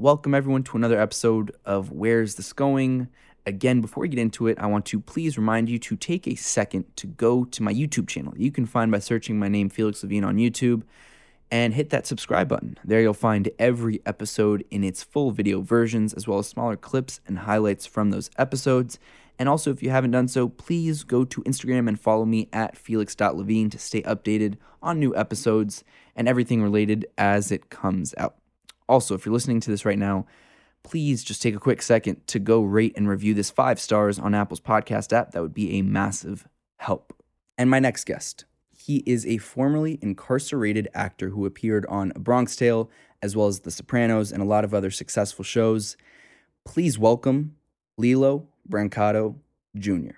Welcome, everyone, to another episode of Where's This Going? Again, before we get into it, I want to please remind you to take a second to go to my YouTube channel. You can find by searching my name, Felix Levine, on YouTube and hit that subscribe button. There you'll find every episode in its full video versions, as well as smaller clips and highlights from those episodes. And also, if you haven't done so, please go to Instagram and follow me at felix.levine to stay updated on new episodes and everything related as it comes out. Also, if you're listening to this right now, please just take a quick second to go rate and review this five stars on Apple's podcast app. That would be a massive help. And my next guest, he is a formerly incarcerated actor who appeared on A Bronx Tale, as well as The Sopranos and a lot of other successful shows. Please welcome Lillo Brancato Jr.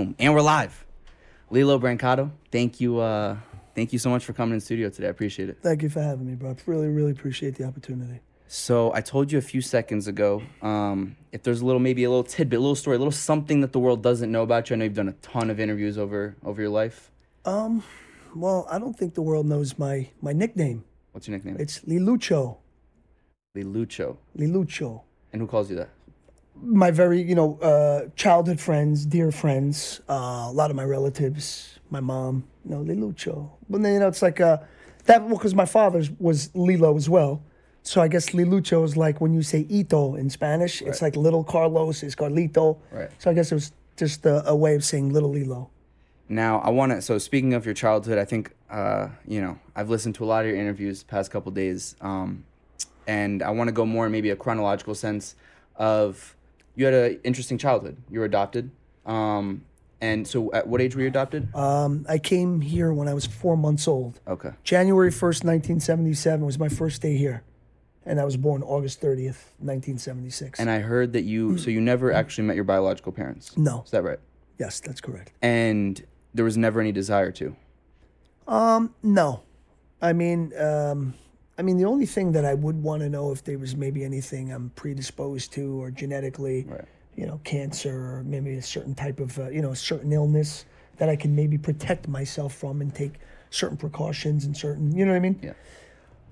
Boom. And we're live. Lillo Brancato, thank you. Uh, thank you so much for coming in the studio today. I appreciate it. Thank you for having me, bro. I really, really appreciate the opportunity. So I told you a few seconds ago, um, if there's a little, maybe a little tidbit, a little story, a little something that the world doesn't know about you. I know you've done a ton of interviews over over your life. Um, well, I don't think the world knows my my nickname. What's your nickname? It's Lilucho. Lilucho. Lilucho. And who calls you that? My very, you know, uh, childhood friends, dear friends, uh, a lot of my relatives, my mom, you know, Lilucho. But then, you know, it's like uh, that because my father's was Lillo as well. So I guess Lilucho is like when you say Ito in Spanish, it's like little Carlos is Carlito. Right. So I guess it was just a, a way of saying little Lillo. Now I want to. So speaking of your childhood, I think uh, you know I've listened to a lot of your interviews the past couple days, um, and I want to go more maybe a chronological sense of you had an interesting childhood. You were adopted, um, and so at what age were you adopted? Um, I came here when I was four months old. okay. January 1st, 1977 was my first day here. And I was born August 30th, 1976. And I heard that you. So you never actually met your biological parents. no, Is that right? yes, that's correct. And there was never any desire to. Um, no. I mean, um, I mean, the only thing that I would want to know if there was maybe anything I'm predisposed to or genetically, Right. you know, cancer or maybe a certain type of, uh, you know, a certain illness that I can maybe protect myself from and take certain precautions and certain, you know what I mean? Yeah.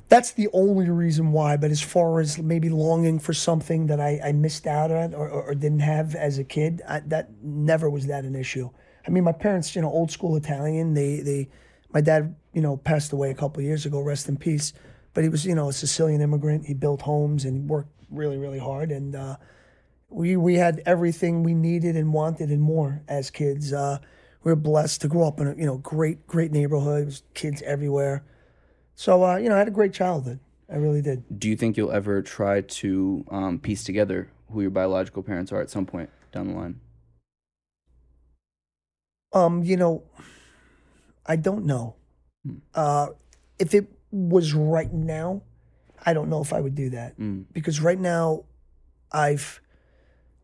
That's the only reason why. But as far as maybe longing for something that I, I missed out on or, or, or didn't have as a kid, I, that never was that an issue. I mean, my parents, you know, old school Italian. They they, my dad, you know, passed away a couple of years ago. Rest in peace. But he was, you know, a Sicilian immigrant. He built homes and worked really really hard. And uh, we we had everything we needed and wanted and more as kids. Uh, we were blessed to grow up in a you know great great neighborhood. Was kids everywhere. So uh, you know, I had a great childhood. I really did. Do you think you'll ever try to um, piece together who your biological parents are at some point down the line? Um, you know, I don't know. Uh, if it was right now, I don't know if I would do that Mm. because right now, I've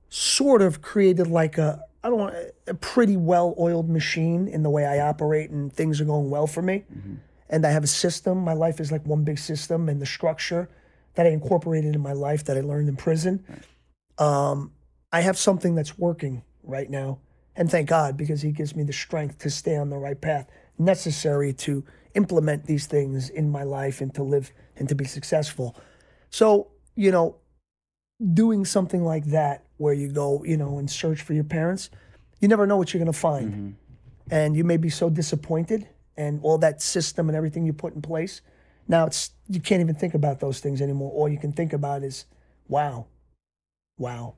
sort of created like a I don't want a pretty well oiled machine in the way I operate and things are going well for me. And I have a system. My life is like one big system, and the structure that I incorporated in my life that I learned in prison. Um, I have something that's working right now, and thank God because He gives me the strength to stay on the right path necessary to implement these things in my life and to live and to be successful. So, you know, doing something like that where you go, you know, and search for your parents, you never know what you're going to find. Mm-hmm. And you may be so disappointed and all that system and everything you put in place. Now it's you can't even think about those things anymore. All you can think about is, wow, wow,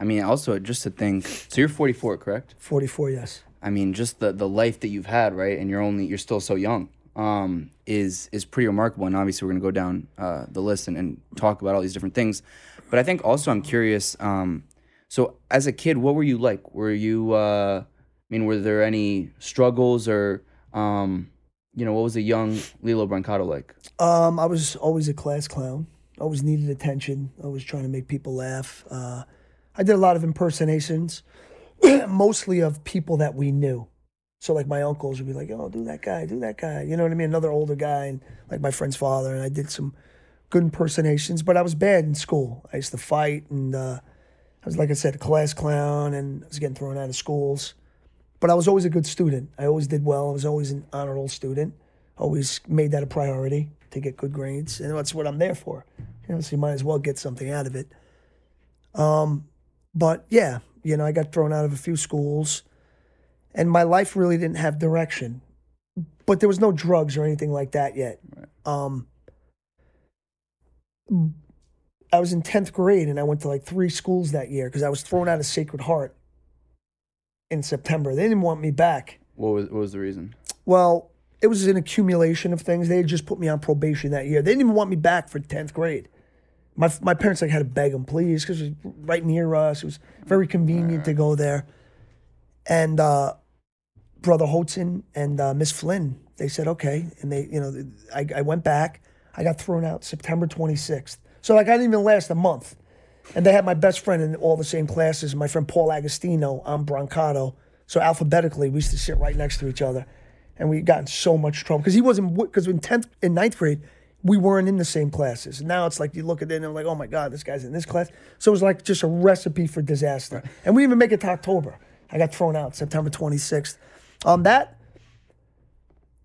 I mean, also just to think. So you're 44, correct? 44, yes. I mean, just the the life that you've had, right? And you're only you're still so young. Um, is is pretty remarkable. And obviously, we're gonna go down uh, the list and, and talk about all these different things. But I think also I'm curious. Um, so as a kid, what were you like? Were you? Uh, I mean, were there any struggles or, um, you know, what was a young Lillo Brancato like? Um, I was always a class clown. Always needed attention. Always trying to make people laugh. Uh, I did a lot of impersonations, mostly of people that we knew. So like my uncles would be like, "Oh, do that guy, do that guy," you know what I mean? Another older guy, and like my friend's father, and I did some good impersonations. But I was bad in school. I used to fight, and uh, I was like I said, a class clown, and I was getting thrown out of schools. But I was always a good student. I always did well. I was always an honor roll student. Always made that a priority to get good grades, and that's what I'm there for. You know, so you might as well get something out of it. Um, but yeah, you know, I got thrown out of a few schools, and my life really didn't have direction. But there was no drugs or anything like that yet. Um, I was in tenth grade, and I went to like three schools that year because I was thrown out of Sacred Heart in September. They didn't want me back. What was what was the reason? Well, it was an accumulation of things. They had just put me on probation that year. They didn't even want me back for tenth grade. My my parents like had to beg them, please, because it was right near us. It was very convenient to go there. And uh, brother Holton and uh, Miss Flynn, they said okay, and they, you know, I, I went back. I got thrown out September 26th. So like I didn't even last a month. And they had my best friend in all the same classes. My friend Paul Agostino, I'm Brancato. So alphabetically, we used to sit right next to each other, and we got in so much trouble because he wasn't because in tenth in ninth grade we weren't in the same classes. And now it's like you look at it and I'm like, oh my god, this guy's in this class. So it was like just a recipe for disaster. And we didn't even make it to October. I got thrown out September 26th. Um, that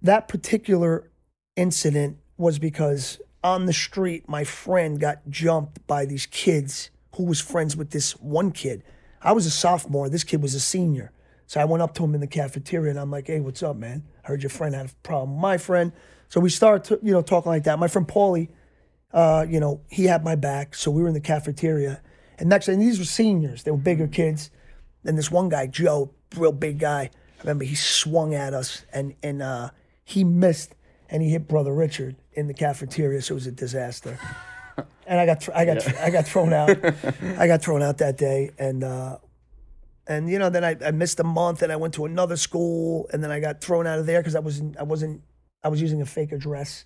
that particular incident was because on the street, my friend got jumped by these kids who was friends with this one kid. I was a sophomore. This kid was a senior. So I went up to him in the cafeteria and I'm like, "Hey, what's up, man? I heard your friend had a problem my friend." So we started, to, you know, talking like that. My friend Paulie, uh, you know, he had my back. So we were in the cafeteria, and next, and these were seniors. They were bigger kids. And this one guy, Joe, real big guy. I remember he swung at us, and and uh, he missed, and he hit brother Richard in the cafeteria. So it was a disaster. and I got th- I got I got thrown out. I got thrown out that day, and uh, and you know then I, I missed a month, and I went to another school, and then I got thrown out of there because I wasn't I wasn't I was using a fake address.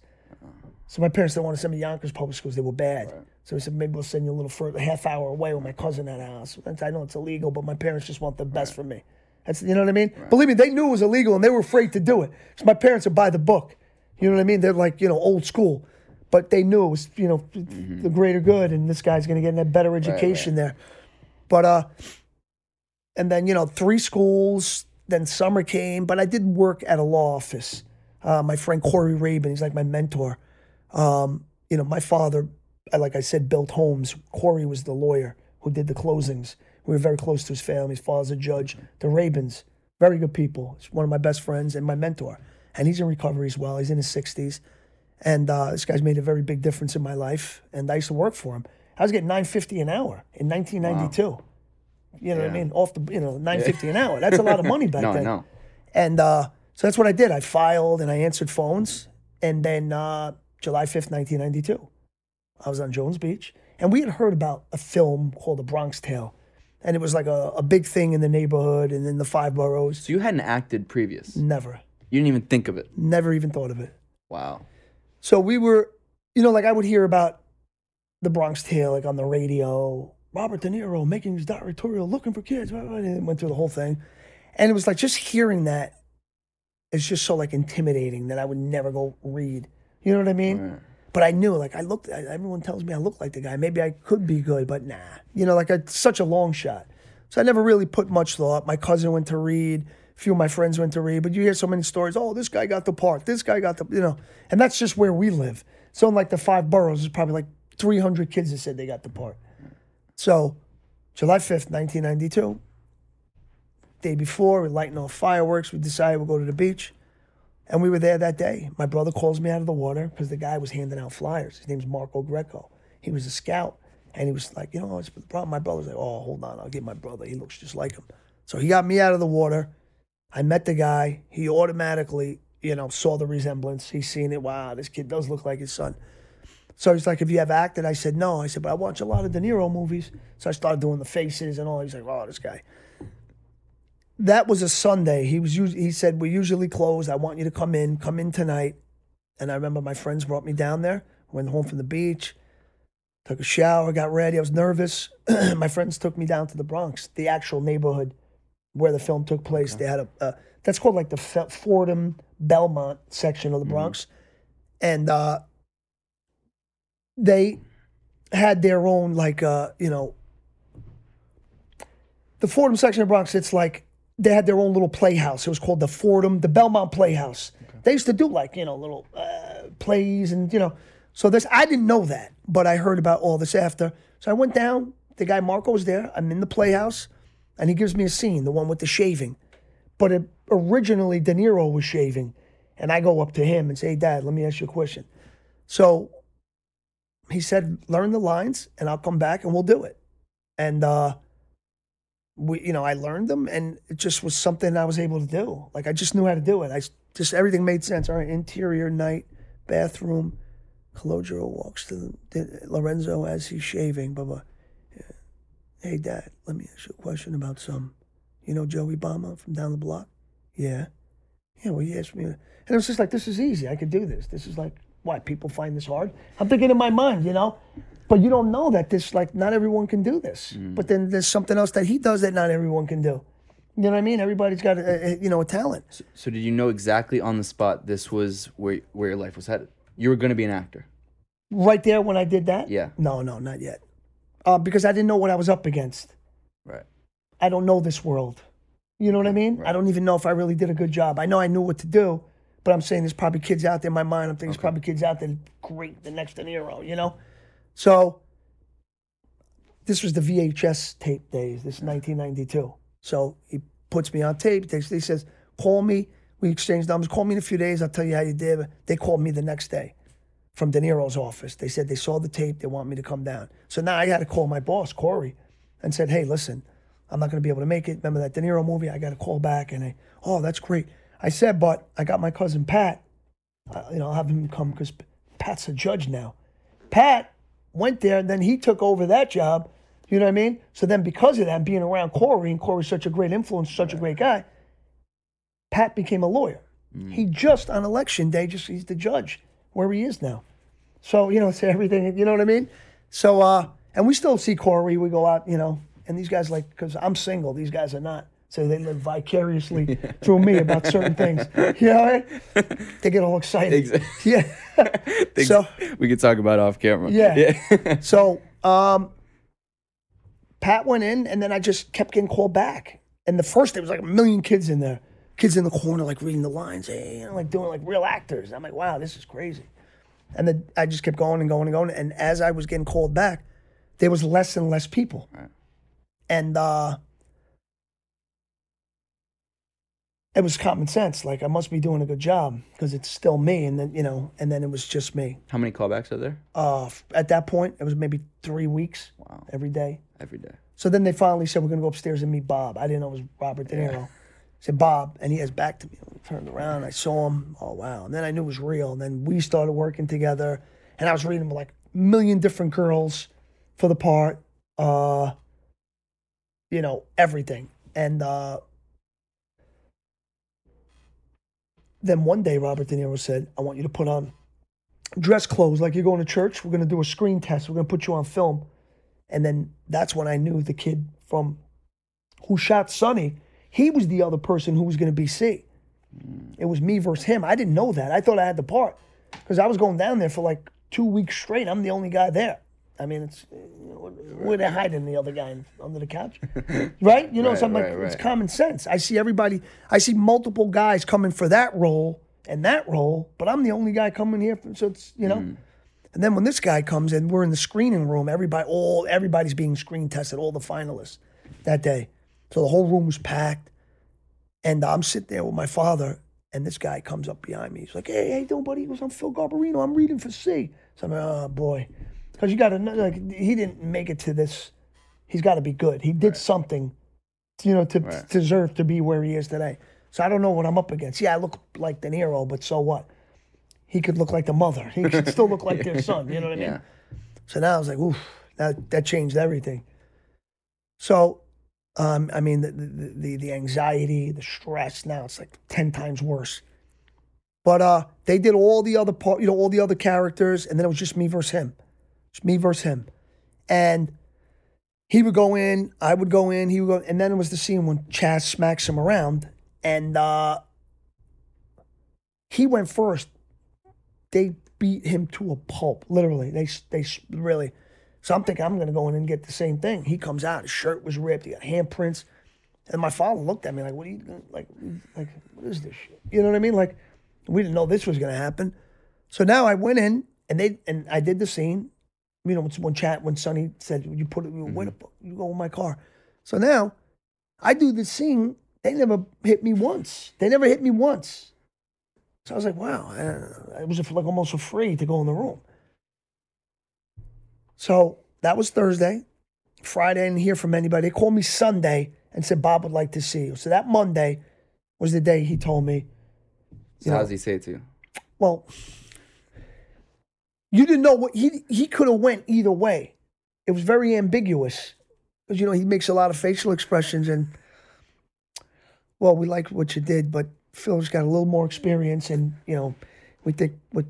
So my parents didn't want to send me to Yonkers public schools; they were bad. So they said maybe we'll send you a little further, a half hour away with my cousin at a house. I know it's illegal, but my parents just want the best for me. That's you know what I mean. Believe me, they knew it was illegal and they were afraid to do it. Because my parents are by the book. You know what I mean? They're like you know old school, but they knew it was you know the greater good, and this guy's going to get a better education there. But uh, and then you know three schools. Then summer came, but I did work at a law office. Uh, my friend Corey Rabin, he's like my mentor. Um, you know, my father, like I said, built homes. Corey was the lawyer who did the closings. We were very close to his family. His father's a judge. The Rabins, very good people. He's one of my best friends and my mentor. And he's in recovery as well. He's in his 60s. And uh, this guy's made a very big difference in my life. And I used to work for him. I was getting 950 an hour in 1992. You know what I mean? Off the, you know, 950 an hour. That's a lot of money back No, then. know. And uh, so that's what I did. I filed and I answered phones. And then uh, July 5th, 1992, I was on Jones Beach. And we had heard about a film called The Bronx Tale. And it was like a, a big thing in the neighborhood and in the five boroughs. So you hadn't acted previous. Never, You didn't even think of it. never even thought of it. Wow. So we were, you know, like I would hear about the Bronx Tale, like on the radio. Robert De Niro making his directorial, looking for kids. And it went through the whole thing, and it was like just hearing that is just so like intimidating that I would never go read. You know what I mean? Right. But I knew, like, I looked. I, everyone tells me I look like the guy. Maybe I could be good, but nah. You know, like it's such a long shot. So I never really put much thought. My cousin went to read. A few of my friends went to read. But you hear so many stories. Oh, this guy got the part. This guy got the. You know, and that's just where we live. So in like the five boroughs, there's probably like 300 kids that said they got the part. So, July 5th, 1992. Day before, we're lighting off fireworks. We decided we'll go to the beach. And we were there that day. My brother calls me out of the water because the guy was handing out flyers. His name's Marco Greco. He was a scout. And he was like, you know, what's the problem? My brother's like, oh, hold on. I'll get my brother. He looks just like him. So he got me out of the water. I met the guy. He automatically, you know, saw the resemblance. He's seen it. Wow, this kid does look like his son. So he's like, have you ever acted? I said, no. I said, but I watch a lot of De Niro movies. So I started doing the faces and all. He's like, oh, this guy. That was a Sunday. He was. He said, we're usually closed. I want you to come in. Come in tonight. And I remember my friends brought me down there. Went home from the beach. took a shower, got ready. I was nervous. My friends took me down to the Bronx, the actual neighborhood where the film took place. They had a, uh, that's called like the Fordham Belmont section of the Bronx. And uh, they had their own, like, uh, you know, the Fordham section of Bronx, it's like they had their own little playhouse. It was called the Fordham, the Belmont Playhouse. They used to do like, you know, little uh, plays and, you know, so this, I didn't know that, but I heard about all this after. So I went down. The guy Marco was there. I'm in the playhouse, and he gives me a scene, the one with the shaving. But it, originally, De Niro was shaving, and I go up to him and say, hey, "Dad, let me ask you a question." So he said, "Learn the lines, and I'll come back and we'll do it." And uh, we, you know, I learned them, and it just was something I was able to do. Like I just knew how to do it. I just everything made sense. All right, interior, night, bathroom. Calogero walks to the, Lorenzo as he's shaving. Blah blah. Yeah. Hey, Dad, let me ask you a question about some. You know Joey Bama from down the block? Yeah. Yeah. Well, he asked me, and it was just like, this is easy. I could do this. This is like, why people find this hard? I'm thinking in my mind, you know. But you don't know that this, like, not everyone can do this. But then there's something else that he does that not everyone can do. You know what I mean? Everybody's got, a, a, you know, a talent. So did you know exactly on the spot this was where where your life was headed? You were going to be an actor. Right there when I did that? Yeah. No, no, not yet. Uh, because I didn't know what I was up against. Right. I don't know this world. You know what I mean? I don't even know if I really did a good job. I know I knew what to do, but I'm saying there's probably kids out there in my mind. I'm thinking there's probably kids out there great, the next De Niro, you know? So this was the VHS tape days. This is 1992. So he puts me on tape. He takes- He says, call me. We exchange numbers. Call me in a few days. I'll tell you how you did. They called me the next day from De Niro's office. They said they saw the tape. They want me to come down. So now I had to call my boss, Corey, and said, hey, listen, I'm not going to be able to make it. Remember that De Niro movie? I got to call back. And I, oh, that's great. I said, but I got my cousin Pat. Uh, you know, I'll have him come because Pat's a judge now. Pat went there, and then he took over that job. You know what I mean? So then, because of that, being around Corey, and Corey's such a great influence, such a great guy, Pat became a lawyer. He just on election day, just he's the judge where he is now. So you know, it's everything. You know what I mean? So uh, and we still see Corey. We go out, you know, and these guys like because I'm single. These guys are not. So they live vicariously through me about certain things. You know, right? they get all excited. Exa- Yeah. so we could talk about off camera. Yeah. so um, Pat went in, and then I just kept getting called back. And the first day was like a million kids in there, kids in the corner, like reading the lines, hey, you know, like doing like real actors. I'm like, wow, this is crazy. And then I just kept going and going and going. And as I was getting called back, there was less and less people. Right. And uh, it was common sense. Like I must be doing a good job because it's still me. And then you know, and then it was just me. How many callbacks are there? Uh, at that point, it was maybe three weeks Wow. every day. Every day. So then they finally said, We're going to go upstairs and meet Bob. I didn't know it was Robert De Niro. I said, Bob. And he has back to me. I turned around. I saw him. Oh, wow. And then I knew it was real. And then we started working together. And I was reading like a million different girls for the part. Uh, you know, everything. And uh, then one day, Robert De Niro said, I want you to put on dress clothes like you're going to church. We're going to do a screen test. We're going to put you on film. And then that's when I knew the kid from who shot Sonny, he was the other person who was going to be C. Mm. It was me versus him. I didn't know that. I thought I had the part because I was going down there for like two weeks straight. I'm the only guy there. I mean, it's uh, you where they're hiding the other guy under the couch, right? You know, Right, so I'm like, right, it's common sense. I see everybody. I see multiple guys coming for that role and that role, but I'm the only guy coming here. For, so it's you know. Mm. And then when this guy comes in, we're in the screening room. Everybody, all everybody's being screen tested, all the finalists that day. So the whole room was packed, and I'm sitting there with my father, and this guy comes up behind me. He's like, "Hey, hey, doing, buddy?" He goes, "I'm Phil Garbarino. I'm reading for C." So I'm like, "Oh boy," because you got to like he didn't make it to this. He's got to be good. He did something, you know, to, Right. to deserve to be where he is today. So I don't know what I'm up against. Yeah, I look like De Niro, but so what? He could look like the mother. He could still look like their son. You know what I mean? Yeah. So now I was like, oof, that that changed everything. So, um, I mean, the, the the the anxiety, the stress. Now it's like ten times worse. But uh, they did all the other part, you know, all the other characters, and then it was just me versus him, me versus him. And he would go in, I would go in, he would go, and then it was the scene when Chazz smacks him around, and uh, he went first. They beat him to a pulp, literally. They they really. So I'm thinking I'm going to go in and get the same thing. He comes out, his shirt was ripped, he got handprints, and my father looked at me like, "What are you like? Like what is this shit?" You know what I mean? Like we didn't know this was going to happen. So now I went in and they and I did the scene. You know, when chat when Sonny said you put it, you, mm-hmm. you go in my car. So now I do the scene. They never hit me once. They never hit me once. So I was like, wow, I was like almost for free to go in the room. So that was Thursday. Friday, I didn't hear from anybody. They called me Sunday and said Bob would like to see you. So that Monday was the day he told me. So how does he say it to you? Well, you didn't know what he he could have went either way. It was very ambiguous because you know he makes a lot of facial expressions and well, we like what you did, but Phil's got a little more experience, and you know, we think with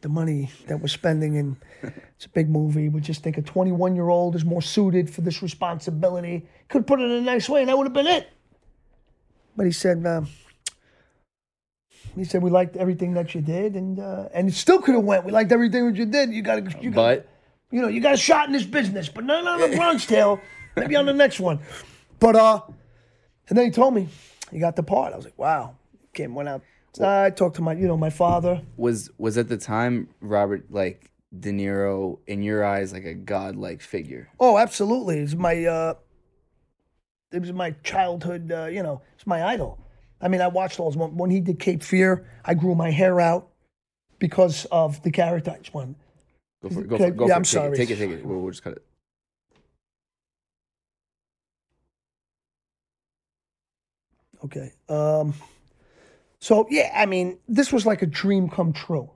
the money that we're spending, and it's a big movie. We just think a 21 year old is more suited for this responsibility. Could put it in a nice way, and that would have been it. But he said, uh, he said we liked everything that you did, and uh, and it still could have went. We liked everything that you did. You got you got, but you know, you got a shot in this business, but not on the Bronx Tale. Maybe on the next one. But uh, and then he told me he got the part. I was like, wow came went out. I talked to my you know my father. Was was at the time Robert like De Niro in your eyes like a godlike figure? Oh, absolutely. It's my uh, it was my childhood. Uh, you know, it's my idol. I mean, I watched all when, when he did Cape Fear. I grew my hair out because of the character. I just want. Go for it. Go for it. Go yeah, for I'm it. sorry. Take it. Take it. Take it. We'll, we'll just cut it. Okay. Um, so yeah, I mean, this was like a dream come true.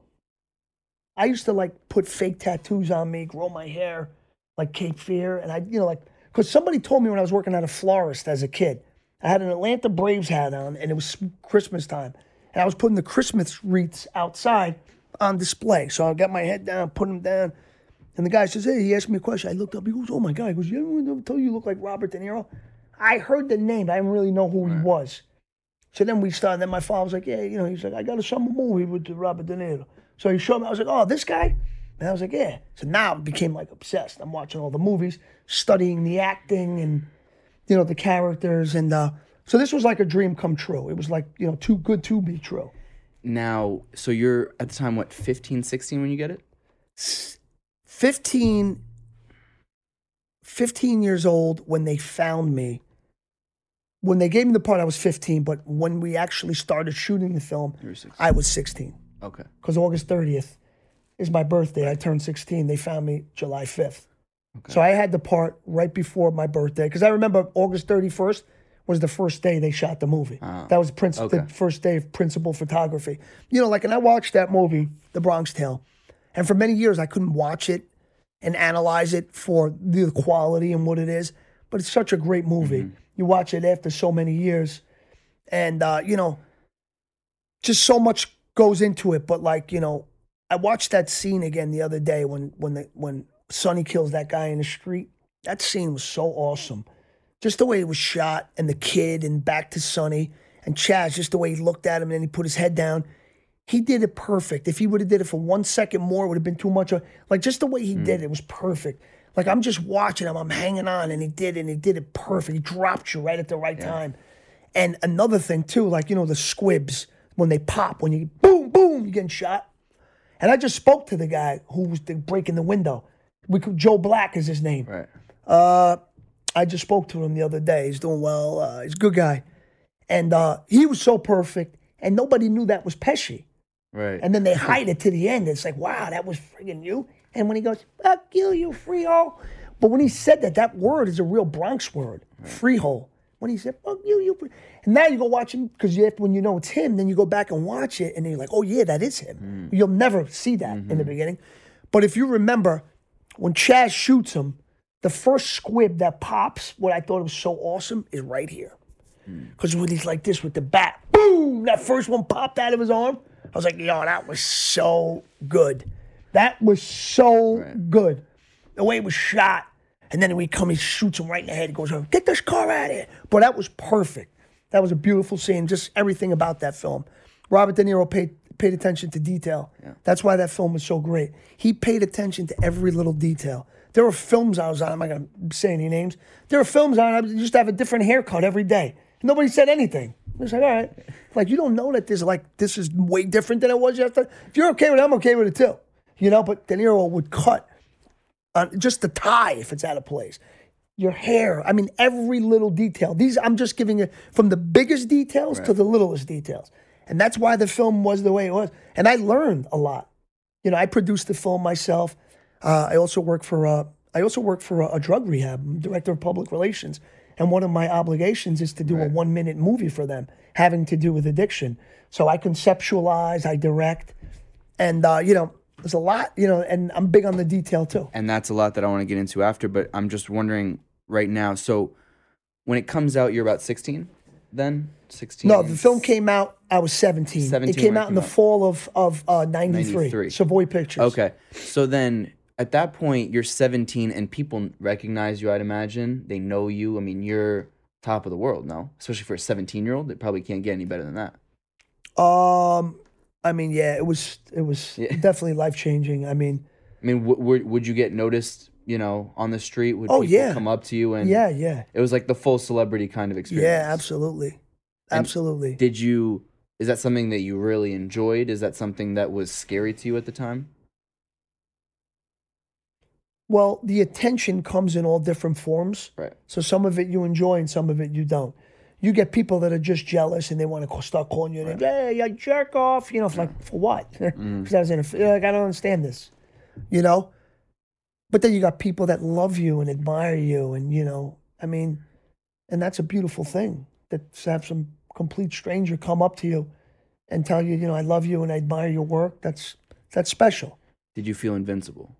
I used to like put fake tattoos on me, grow my hair like Cape Fear, and I, you know, like because somebody told me when I was working at a florist as a kid, I had an Atlanta Braves hat on, and it was Christmas time, and I was putting the Christmas wreaths outside on display. So I got my head down, put them down, and the guy says, "Hey," he asked me a question. I looked up. He goes, "Oh my god!" He goes, "You ever tell you you look like Robert De Niro?" I heard the name. I didn't really know who he was. So then we started. Then my father was like, "Yeah, you know," he's like, "I got a summer movie with Robert De Niro." So he showed me. I was like, "Oh, this guy." And I was like, "Yeah." So now I became like obsessed. I'm watching all the movies, studying the acting and you know the characters, and uh, so this was like a dream come true. It was like you know too good to be true. Now, so you're at the time what 15, 16 when you get it? 15, 15 years old when they found me when they gave me the part, I was 15, but when we actually started shooting the film, I was 16. Okay. Because August 30th is my birthday. I turned 16. They found me July 5th. Okay. So I had the part right before my birthday because I remember August 31st was the first day they shot the movie. Uh, that was prince- okay. the first day of principal photography. You know, like, and I watched that movie, The Bronx Tale, and for many years I couldn't watch it and analyze it for the quality and what it is, but it's such a great movie. Mm-hmm you watch it after so many years, and uh, you know, just so much goes into it. But like you know, I watched that scene again the other day when when the when Sonny kills that guy in the street. That scene was so awesome, just the way it was shot, and the kid, and back to Sonny and Chazz, just the way he looked at him, and then he put his head down. He did it perfect. If he would have did it for one second more, it would have been too much. Like just the way he mm. did it was perfect. Like I'm just watching him, I'm hanging on, and he did, it, and he did it perfect. He dropped you right at the right yeah. time. And another thing too, like you know the squibs when they pop, when you boom, boom, you getting shot. And I just spoke to the guy who was breaking the window. We could, Joe Black is his name. Right. Uh, I just spoke to him the other day. He's doing well. Uh, he's a good guy, and uh, he was so perfect, and nobody knew that was Pesci. Right. And then they hide it to the end. It's like, wow, that was friggin' you. And when he goes, fuck you, you freehole. But when he said that, that word is a real Bronx word, right. freehole. When he said, fuck you, you. Free-. And now you go watch him, because you have, when you know it's him, then you go back and watch it, and then you're like, oh, yeah, that is him. Mm. You'll never see that mm-hmm. in the mm-hmm. beginning. But if you remember, when Chazz shoots him, the first squib that pops, what I thought was so awesome, is right here. Because mm. when he's like this with the bat, boom, that first one popped out of his arm. I was like, yo, that was so good. That was so right. good. the way it was shot. And then he come, he shoots him right in the head. He goes, "Get this car out of here!" But that was perfect. That was a beautiful scene. Just everything about that film. Robert De Niro paid paid attention to detail. That's why that film was so great. He paid attention to every little detail. There were films I was on. I'm not gonna say any names. There were films on. I used to have a different haircut every day. Nobody said anything. I was like, all right. Like you don't know that this like this is way different than it was yesterday. If you're okay with it, I'm okay with it too. You know, but De Niro would cut on just the tie if it's out of place. Your hair, I mean, every little detail. These I'm just giving it from the biggest details to the littlest details. And that's why the film was the way it was. And I learned a lot. You know, I produced the film myself. Uh, I also work for uh, I also work for a, a drug rehab. I'm director of public relations, and one of my obligations is to do a one minute movie for them having to do with addiction. So I conceptualize, I direct, and uh, you know, there's a lot. You know, and I'm big on the detail too. and that's a lot that I want to get into after. But I'm just wondering right now. So when it comes out, you're about 16, then 16. No, the film came out. I was 17. 17 it came out in the fall of of uh, 93. 93. Savoy Pictures. Okay, so then at that point you're 17, and people recognize you. I'd imagine they know you. I mean, you're top of the world, no? Especially for a 17 year old, they probably can't get any better than that. Um, I mean, yeah, it was it was Yeah. definitely life changing. I mean, I mean, w- w- would you get noticed? You know, on the street, would Oh, people yeah. come up to you and yeah, yeah, it was like the full celebrity kind of experience. yeah, absolutely, And absolutely. Did you? Is that something that you really enjoyed? Is that something that was scary to you at the time? Well, the attention comes in all different forms. Right. So some of it you enjoy and some of it you don't. You get people that are just jealous and they want to start calling you names. Hey, you jerk off. You know, for like for what? Mm. Because I was in a, like I don't understand this. You know. But then you got people that love you and admire you, and you know, I mean, and that's a beautiful thing. That to have some complete stranger come up to you and tell you, you know, I love you and I admire your work. That's that's special. Did you feel invincible?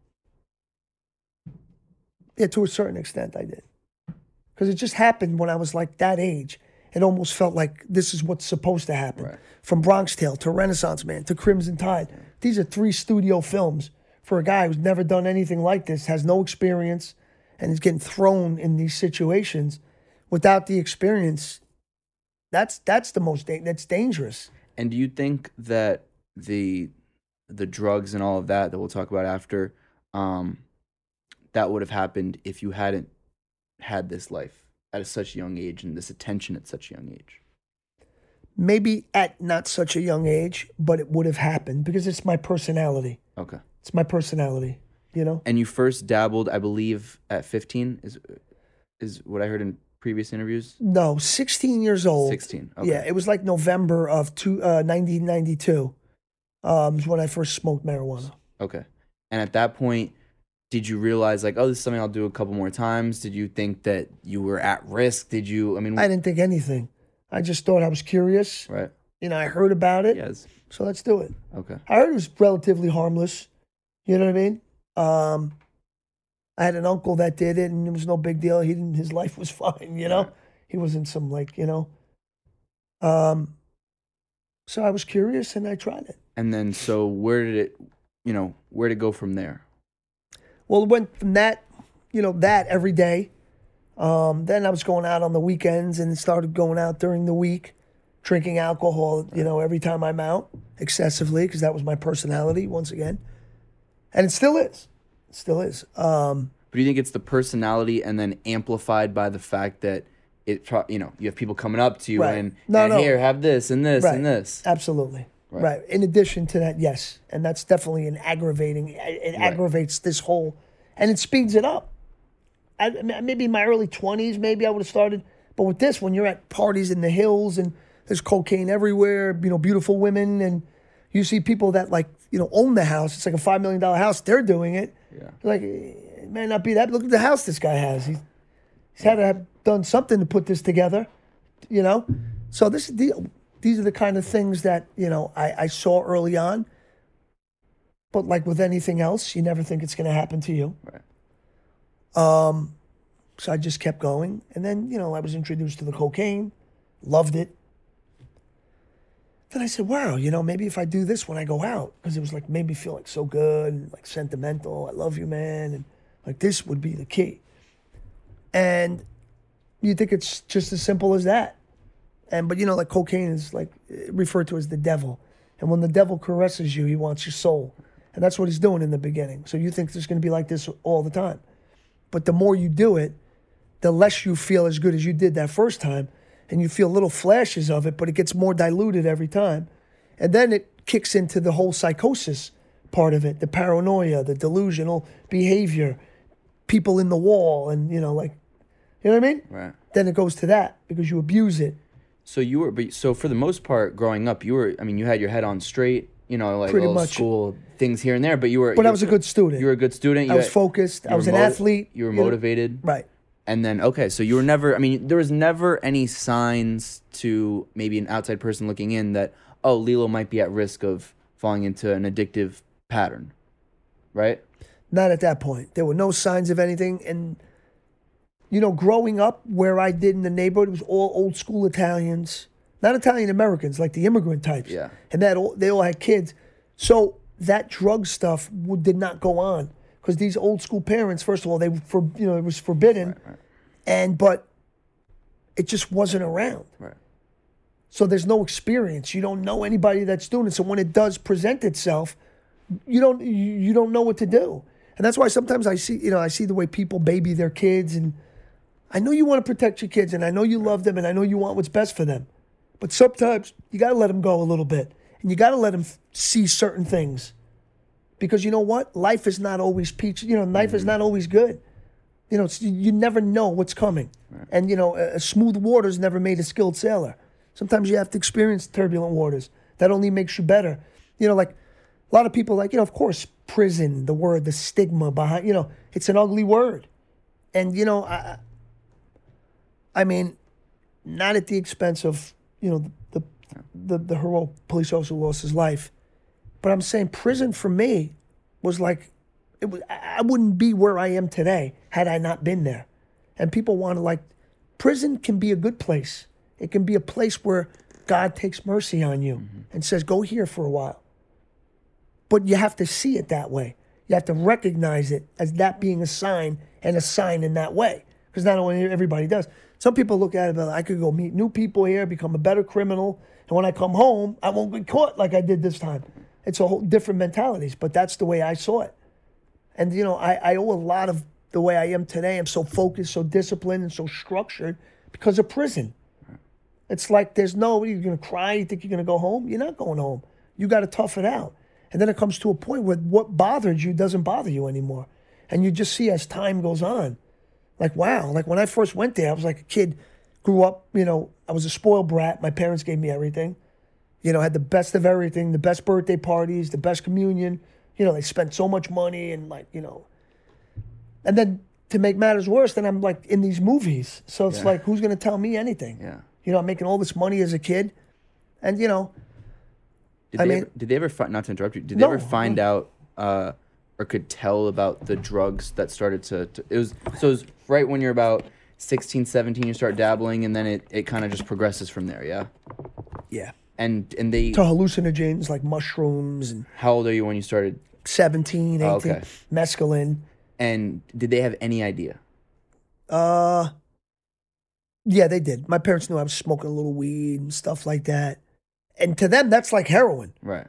Yeah, to a certain extent, I did. Because it just happened when I was like that age. It almost felt like this is what's supposed to happen. Right. From Bronx Tale to Renaissance Man to Crimson Tide. These are three studio films for a guy who's never done anything like this, has no experience, and is getting thrown in these situations without the experience. That's that's the most that's dangerous. And do you think that the the drugs and all of that that we'll talk about after, um, that would have happened if you hadn't had this life at such a young age and this attention at such a young age? Maybe at not such a young age, but it would have happened because it's my personality. Okay. It's my personality, you know? And you first dabbled, I believe, at 15 is is what I heard in previous interviews. No, 16 years old. 16. Okay. Yeah, it was like November of two, uh, 1992 um, is when I first smoked marijuana. Okay. And at that point, did you realize like, oh, this is something I'll do a couple more times? Did you think that you were at risk? Did you? I mean, I didn't think anything. I just thought I was curious. right? You know, I heard about it, Yes. so let's do it. Okay. I heard it was relatively harmless. You know what I mean? Um, I had an uncle that did it, and it was no big deal. He didn't. His life was fine. You know, Right. he wasn't some like you know. Um, so I was curious, and I tried it. And then, so where did it? You know, where did it go from there? Well, it went from that, you know, that every day. Um, then I was going out on the weekends and started going out during the week, drinking alcohol, you know, every time I'm out excessively because that was my personality once again. And it still is. It still is. Um, But do you think it's the personality and then amplified by the fact that it, pro- you know, you have people coming up to you Right. and, No, and no. here, have this and this Right. and this. absolutely. Right. Right. In addition to that, yes. And that's definitely an aggravating, it aggravates this whole, and it speeds it up. I, maybe in my early 20s, maybe I would have started. But with this, when you're at parties in the hills and there's cocaine everywhere, you know, beautiful women, and you see people that like, you know, own the house. It's like a $5 million house. They're doing it. Yeah. Like, it may not be that. Look at the house this guy has. He's, he's had to have done something to put this together, you know? So this is the, these are the kind of things that, you know, I, I saw early on. But like with anything else, you never think it's going to happen to you. Right. Um, so I just kept going. And then, you know, I was introduced to the cocaine, loved it. Then I said, wow, you know, maybe if I do this when I go out, because it was like made me feel like so good and like sentimental. I love you, man. And Like this would be the key. And you think it's just as simple as that. And but you know, like cocaine is like referred to as the devil. And when the devil caresses you, he wants your soul. And that's what he's doing in the beginning. So you think it's gonna be like this all the time. But the more you do it, the less you feel as good as you did that first time. And you feel little flashes of it, but it gets more diluted every time. And then it kicks into the whole psychosis part of it, the paranoia, the delusional behavior, people in the wall, and you know, like, you know what I mean? Right. Then it goes to that because you abuse it. So you were, but so for the most part, growing up, you were. I mean, you had your head on straight. You know, like Pretty much. school things here and there. But you were. But you, I was a good student. You were a good student. You I was had- focused. I was an athlete. You were know? motivated. Right. And then okay, so you were never. I mean, there was never any signs to maybe an outside person looking in that oh, Lillo might be at risk of falling into an addictive pattern, right? Not at that point. There were no signs of anything. And, you know, growing up where I did in the neighborhood, it was all old school Italians, not Italian Americans, like the immigrant types. Yeah. And that all, they all had kids. So that drug stuff did not go on because these old school parents, first of all, they for you know it was forbidden, and but it just wasn't around. Right. So there's no experience. You don't know anybody that's doing it. So when it does present itself, you don't you, you don't know what to do. And that's why sometimes I see you know I see the way people baby their kids, and I know you want to protect your kids, and I know you love them, and I know you want what's best for them. But sometimes you got to let them go a little bit, and you got to let them f- see certain things, because you know what, life is not always peach. You know, life is mm-hmm. not always good. You know, it's, you never know what's coming, and you know, smooth waters never made a skilled sailor. Sometimes you have to experience turbulent waters. That only makes you better. You know, like a lot of people, like you know, of course, prison, the word, the stigma behind. You know, it's an ugly word, and you know, I, I mean, not at the expense of you know the the the heroic police officer who lost his life, but I'm saying prison for me was like it was. I wouldn't be where I am today had I not been there, and people want to like prison can be a good place. It can be a place where God takes mercy on you mm-hmm. and says, "Go here for a while." But you have to see it that way. You have to recognize it as that being a sign and a sign in that way. Because not only everybody does. Some people look at it like I could go meet new people here, become a better criminal, and when I come home, I won't get caught like I did this time. It's a whole different mentalities, but that's the way I saw it. And you know, I, I owe a lot of the way I am today. I'm so focused, so disciplined, and so structured because of prison. It's like there's no, you're gonna cry, you think you're gonna go home? You're not going home. You gotta tough it out. And then it comes to a point where what bothered you doesn't bother you anymore. And you just see as time goes on, like, wow, like when I first went there, I was like a kid, grew up, you know, I was a spoiled brat. My parents gave me everything. You know, had the best of everything, the best birthday parties, the best communion. You know, they spent so much money and like, you know. And then to make matters worse, then I'm like in these movies. So it's Yeah. like, who's gonna tell me anything? Yeah. You know, I'm making all this money as a kid. And you know, Did I they mean- ever, did they ever find not to interrupt you? Did No, they ever find out uh, or could tell about the drugs that started to, to it was so it was right when you're about 16, 17 you start dabbling and then it, it kind of just progresses from there, yeah. yeah. And and they To hallucinogens like mushrooms and how old are you when you started 17, 18, Oh, okay. mescaline. and did they have any idea? Uh, yeah, they did. My parents knew I was smoking a little weed and stuff like that. And to them, that's like heroin. Right.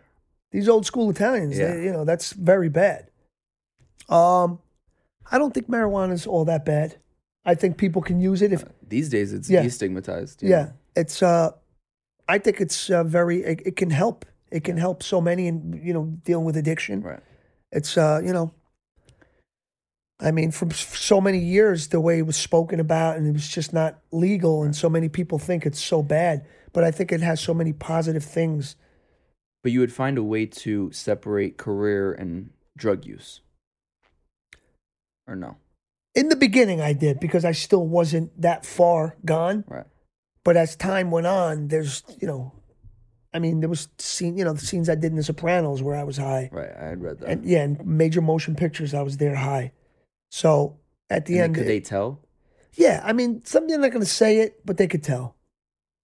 These old school Italians, Yeah. they, you know, that's very bad. Um, I don't think marijuana's all that bad. I think people can use it if These days it's Yeah. destigmatized. Yeah, know? it's. Uh, I think it's uh, very. It, it can help. It can help so many in you know dealing with addiction. Right. It's uh, you know. I mean, for so many years, the way it was spoken about, and it was just not legal, and so many people think it's so bad. But I think it has so many positive things. But you would find a way to separate career and drug use. Or no? In the beginning, I did because I still wasn't that far gone. Right. But as time went on, there's you know, I mean, there was scene, you know, the scenes I did in The Sopranos where I was high. Right. I had read that. and yeah, in major motion pictures, I was there high. So at the And end, could they tell? yeah, I mean, some they're not going to say it, but they could tell.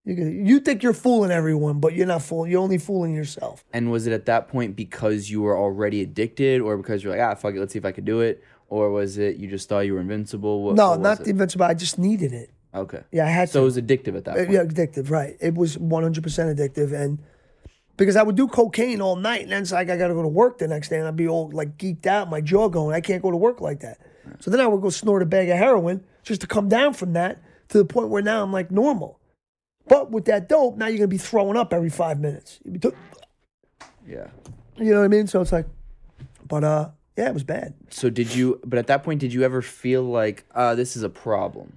You, could, you think you're fooling everyone, but you're not fooling. You're only fooling yourself. And was it at that point because you were already addicted, or because you're like, ah, fuck it, let's see if I could do it, or was it you just thought you were invincible? What, no, what was not it? the invincible. I just needed it. Okay. Yeah, I had So it was addictive at that Uh, point. Yeah, addictive, right. It was 100% addictive. And because I would do cocaine all night, and then it's like I got to go to work the next day, and I'd be all like geeked out, my jaw going. I can't go to work like that. So then I would go snort a bag of heroin just to come down from that to the point where now I'm like normal. But with that dope, now you're going to be throwing up every five minutes. You'd be do- Yeah. You know what I mean? So it's like, but uh, yeah, it was bad. So did you? But at that point, did you ever feel like, uh, this is a problem?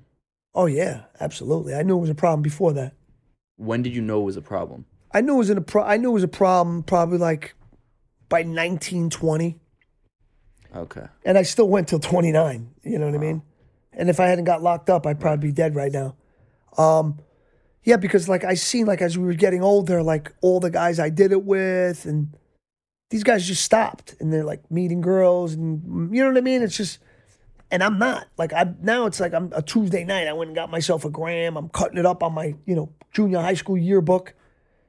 Oh yeah, absolutely. I knew it was a problem before that. When did you know it was a problem? I knew it was in a pro- I knew it was a problem probably like by 1920. Okay. and I still went till 29. You know what I mean? And if I hadn't got locked up, I'd probably be dead right now. Um, yeah, because like I seen like as we were getting older, like all the guys I did it with, and these guys just stopped, and they're like meeting girls, and you know what I mean? It's just, and I'm not like I now. It's like I'm a Tuesday night. I went and got myself a gram. I'm cutting it up on my you know junior high school yearbook,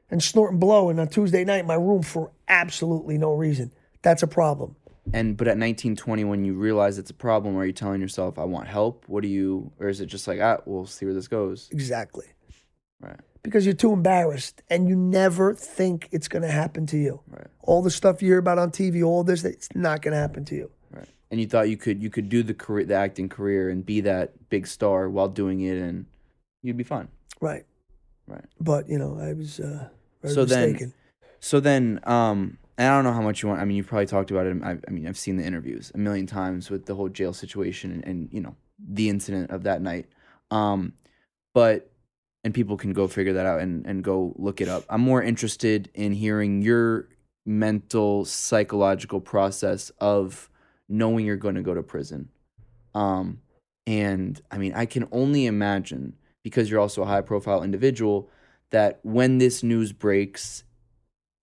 and snorting blow in a Tuesday night in my room for absolutely no reason. That's a problem. And but at 1920, when you realize it's a problem, are you telling yourself, "I want help"? What do you, or is it just like, ah, we'll see where this goes? Exactly. Right. because you're too embarrassed and you never think it's going to happen to you. Right. All the stuff you hear about on TV, all this, it's not going to happen to you. And you thought you could you could do the career, the acting career, and be that big star while doing it, and you'd be fine. Right. Right. But, you know, I was uh, So then- So then, um, and I don't know how much you want. I mean, you've probably talked about it. I, I mean, I've seen the interviews a million times with the whole jail situation and, and you know the incident of that night. Um, but and people can go figure that out and and go look it up. I'm more interested in hearing your mental psychological process of knowing you're going to go to prison. Um, and I mean, I can only imagine because you're also a high profile individual that when this news breaks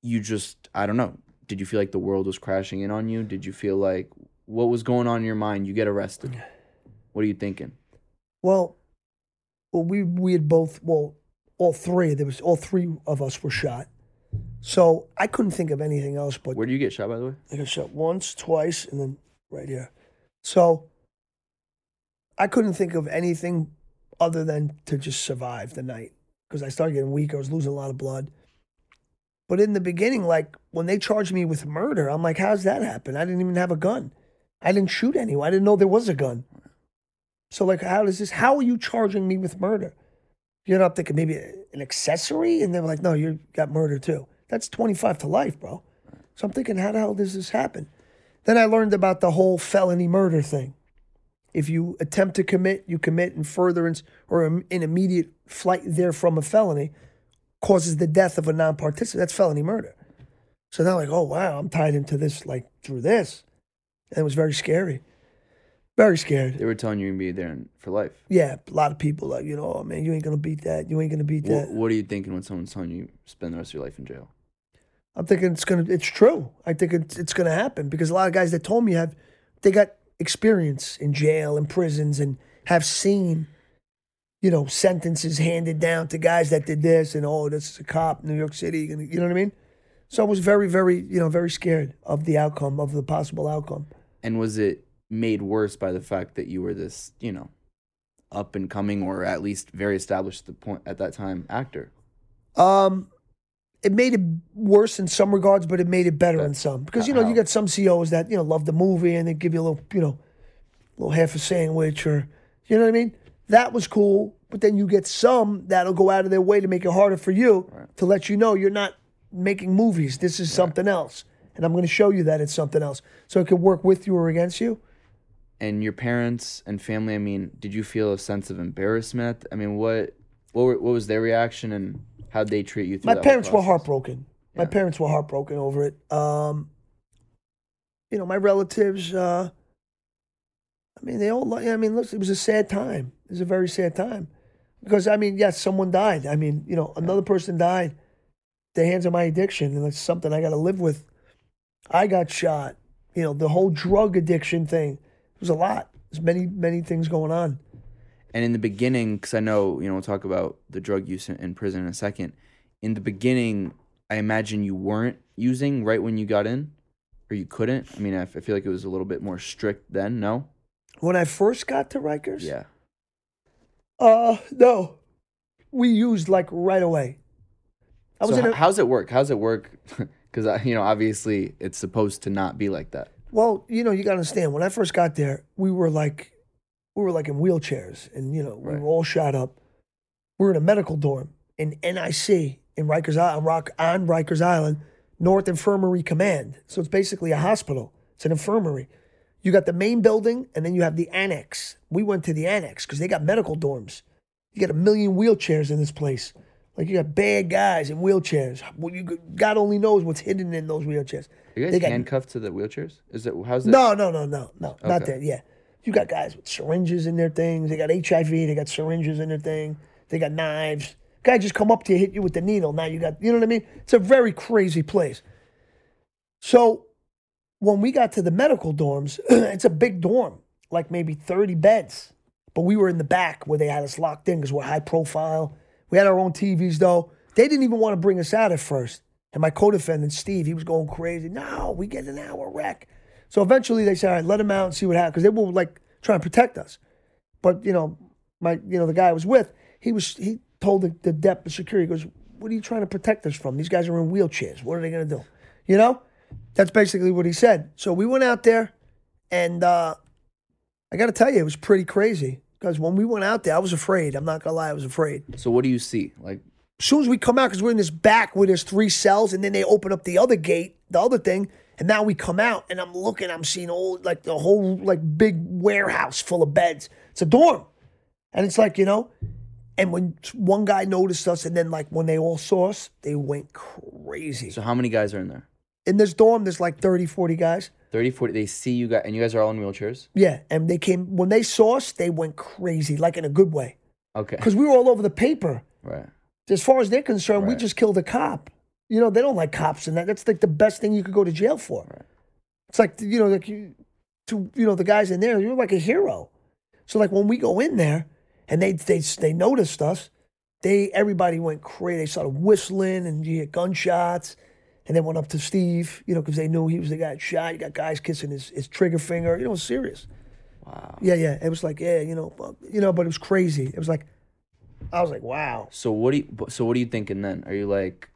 you just I don't know. Did you feel like the world was crashing in on you? Did you feel like what was going on in your mind? You get arrested. What are you thinking? Well, well, we we had both. Well, all three. There was all three of us were shot. So I couldn't think of anything else but Where do you get shot by the way? I got shot once, twice, and then right here. So I couldn't think of anything other than to just survive the night because I started getting weak. I was losing a lot of blood. But in the beginning, like when they charged me with murder, I'm like, how's that happen? I didn't even have a gun. I didn't shoot anyone. I didn't know there was a gun. So like, how does this? How are you charging me with murder? You know, I'm thinking maybe an accessory, and they were like, no, you got murder too. That's 25 to life, bro. So I'm thinking, how the hell does this happen? Then I learned about the whole felony murder thing. If you attempt to commit, you commit in furtherance or in immediate flight there from a felony, causes the death of a non-participant. That's felony murder. So now, like, oh wow, I'm tied into this like through this, and it was very scary, very scared. They were telling you you'd be there for life. Yeah, a lot of people like, you know, oh man, you ain't gonna beat that. You ain't gonna beat that. What, what are you thinking when someone's telling you spend the rest of your life in jail? I'm thinking it's gonna. It's true. I think it's it's gonna happen because a lot of guys that told me have they got experience in jail and prisons and have seen, you know, sentences handed down to guys that did this and oh, this is a cop, in New York City. You know what I mean? So I was very, very, you know, very scared of the outcome of the possible outcome. And was it made worse by the fact that you were this, you know, up and coming or at least very established at the point at that time actor? Um, it made it worse in some regards, but it made it better in some because you know you got some COs that you know love the movie and they give you a little you know, a little half a sandwich or you know what I mean. That was cool, but then you get some that'll go out of their way to make it harder for you to let you know you're not making movies. This is something else, and I'm going to show you that it's something else, so it could work with you or against you. And your parents and family, I mean, did you feel a sense of embarrassment? I mean, what what, what was their reaction and how'd they treat you through My parents were heartbroken. My parents were heartbroken over it. Um, you know, my relatives. Uh, I mean, they all. I mean, listen, it was a sad time. It was a very sad time because I mean, yes, someone died. I mean, you know, another person died. The hands of my addiction, and it's something I got to live with. I got shot. You know, the whole drug addiction thing. It was a lot. There's many, many things going on. And in the beginning, because I know, you know, we'll talk about the drug use in, prison in a second. In the beginning, I imagine you weren't using right when you got in, or you couldn't. I mean, I, f- I feel like it was a little bit more strict then. No, When I first got to Rikers, Yeah. uh, no, we used like right away. I was so in a, how's it work? How's it work? Because you know, obviously, it's supposed to not be like that. well, you know, you gotta understand. When I first got there, we were like, we were like in wheelchairs, and you know, we Right. were all shot up. We were in a medical dorm in NIC in Rikers Island, Rock on Rikers Island, North Infirmary Command. So it's basically a hospital. It's an infirmary. You got the main building, and then you have the annex. We went to the annex because they got medical dorms. You got a million wheelchairs in this place. Like you got bad guys in wheelchairs. Well, you, God only knows what's hidden in those wheelchairs. Are you They guys got- handcuffed to the wheelchairs? Is it how's it? No, no, no, no, no, not that. Yeah, you got guys with syringes in their things. They got HIV. They got syringes in their thing. They got knives. Guy just come up to you, hit you with the needle. Now you got, you know what I mean? It's a very crazy place. So when we got to the medical dorms, it's a big dorm, like maybe 30 beds. But we were in the back where they had us locked in because we're high profile. We had our own TVs though. They didn't even want to bring us out at first. And my co-defendant, Steve, he was going crazy. No, we get an hour rec. So eventually they said, all right, let him out and see what happens. Because they will like try and protect us. But, you know, my you know, the guy I was with, he was he told the, the depth of security, he goes, What are you trying to protect us from? These guys are in wheelchairs. What are they gonna do? You know? That's basically what he said. So we went out there and uh I gotta tell you, it was pretty crazy. Because when we went out there, I was afraid. I'm not gonna lie, I was afraid. So what do you see? Like, As soon as we come out, because we're in this back where there's three cells, and then they open up the other gate, the other thing, and now we come out, and I'm looking, I'm seeing all like the whole like big warehouse full of beds. It's a dorm, and it's like you know, and when one guy noticed us, and then like when they all saw us, they went crazy. so how many guys are in there? In this dorm, there's like 30, 40 guys. 30, 40. They see you guys, and you guys are all in wheelchairs. Yeah, and they came when they saw us, they went crazy, like in a good way, Okay. because we were all over the paper. Right. as far as they're concerned, we just killed a cop. You know, they don't like cops, and that that's like the best thing you could go to jail for. Right. It's like you know, like you, to you know, the guys in there, you're like a hero. So like when we go in there, and they they they noticed us, they everybody went crazy. They started whistling and you hear gunshots, and they went up to Steve, you know, because they knew he was the guy that shot. You got guys kissing his his trigger finger. You know, it was serious. Wow. Yeah, yeah. It was like yeah, you know, you know, but it was crazy. It was like, I was like, wow. So what do you? So what are you thinking then? Are you like,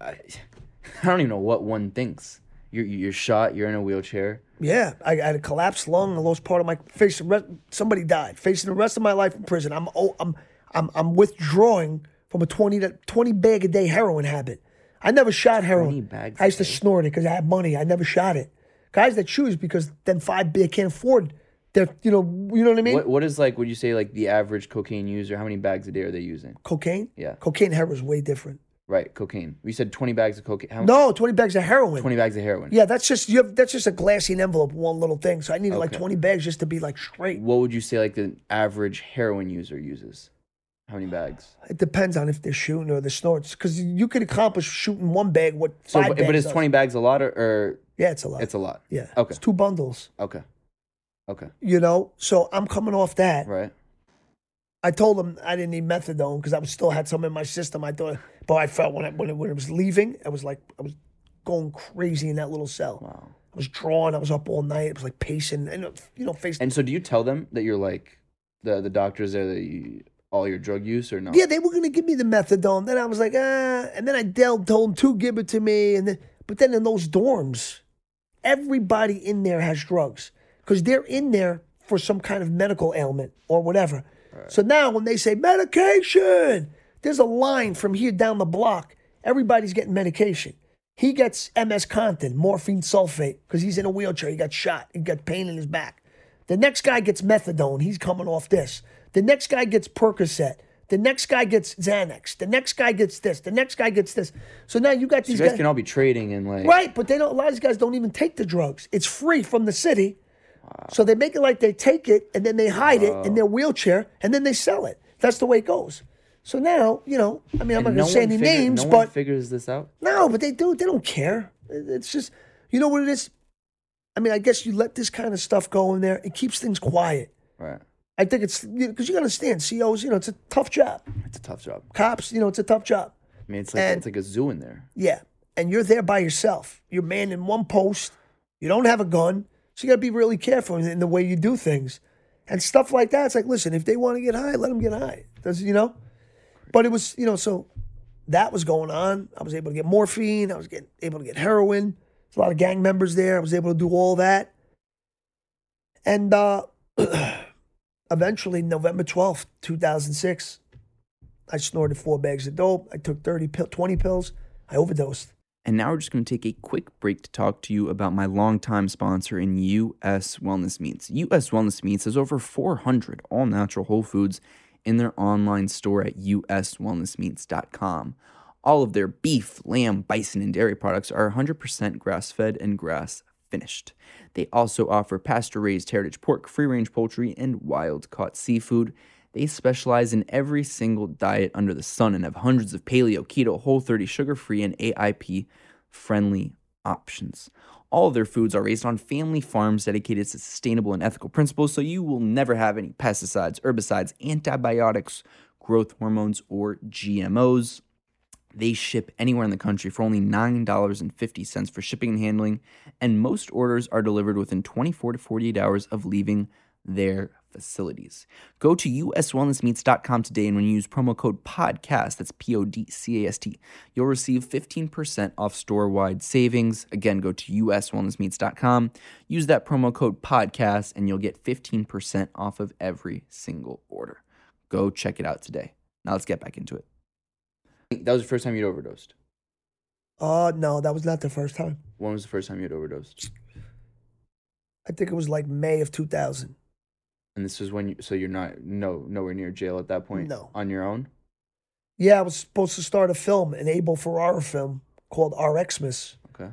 I, I don't even know what one thinks. You're you're shot. You're in a wheelchair. Yeah, I, I had a collapsed lung. I lost part of my face. Somebody died. Facing the rest of my life in prison. I'm oh, I'm I'm I'm withdrawing from a twenty to twenty bag a day heroin habit. I never shot heroin. I used to snort it because I had money. I never shot it. Guys that choose because then five they can't afford. They're you know you know what I mean. What what is like? Would you say like the average cocaine user? How many bags a day are they using? Cocaine. Yeah. Cocaine heroin is way different. Right, cocaine. You said twenty bags of cocaine. How No, twenty bags of heroin. Twenty bags of heroin. Yeah, that's just you have, that's just a glassine envelope, one little thing. So I needed like Okay. twenty bags just to be like straight. What would you say like the average heroin user uses? How many bags? It depends on if they're shooting or the snorts, because you could accomplish shooting one bag what So, five but, bags but is does. twenty bags a lot or, or Yeah, it's a lot. it's a lot? yeah, Okay. it's two bundles. Okay. Okay. You know, so I'm coming off that. Right. I told them I didn't need methadone because I was still had some in my system. I thought, but I felt when I, when it, when it was leaving, I was like I was going crazy in that little cell. Wow. I was drawing. I was up all night. It was like pacing, and you know, face. And so, do you tell them that you're like the the doctors there that you all your drug use or no? Yeah, they were gonna give me the methadone. Then I was like, ah, and then I told them to give it to me, and then, but then in those dorms, everybody in there has drugs because they're in there for some kind of medical ailment or whatever. So now when they say medication, there's a line from here down the block. Everybody's getting medication. He gets MS Contin, morphine sulfate, because he's in a wheelchair. He got shot. He got pain in his back. The next guy gets methadone. He's coming off this. The next guy gets Percocet. The next guy gets Xanax. The next guy gets this. The next guy gets this. So now you got You these guys guys. can all be trading and like Right, but they don't. A lot of these guys don't even take the drugs. It's free from the city, so they make it like they take it and then they hide it in their wheelchair and then they sell it. That's the way it goes. So now, you know, I mean, I'm not gonna say any figure- names, no one but figures this out. no, but they do. They don't care. It's just, you know what it is. I mean, I guess you let this kind of stuff go in there. It keeps things quiet. Right. I think it's because you, gotta understand COs. You know, it's a tough job. It's a tough job. Cops, you know, it's a tough job. I mean, it's like And- it's like a zoo in there. Yeah. And you're there by yourself. You're man in one post. You don't have a gun. So you got to be really careful in, in the way you do things. and stuff like that. It's like, listen, if they want to get high, let them get high. Does you know? But it was, you know, so that was going on. I was able to get morphine. I was getting able to get heroin. There's a lot of gang members there. I was able to do all that. And uh, eventually, November 12th, 2006, I snorted four bags of dope. I took 30 pill, 20 pills. I overdosed. And now we're just going to take a quick break to talk to you about my longtime sponsor in US Wellness Meats. US Wellness Meats has over 400 all natural whole foods in their online store at uswellnessmeats.com. All of their beef, lamb, bison, and dairy products are 100% grass fed and grass finished. They also offer pasture raised heritage pork, free range poultry, and wild caught seafood. They specialize in every single diet under the sun and have hundreds of paleo, keto, whole 30, sugar free, and AIP friendly options. All of their foods are raised on family farms dedicated to sustainable and ethical principles, so you will never have any pesticides, herbicides, antibiotics, growth hormones, or GMOs. They ship anywhere in the country for only $9.50 for shipping and handling, and most orders are delivered within 24 to 48 hours of leaving their facilities. Go to uswellnessmeats.com today, and when you use promo code PODCAST, that's P O D C A S T, you'll receive 15% off store wide savings. Again, go to uswellnessmeats.com, use that promo code PODCAST, and you'll get 15% off of every single order. Go check it out today. Now let's get back into it. That was the first time you'd overdosed. Uh, no, that was not the first time. When was the first time you'd overdosed? I think it was like May of 2000. And this was when you, so you're not no nowhere near jail at that point. No. on your own. Yeah, I was supposed to start a film, an Abel Ferrara film called RXmas. Okay.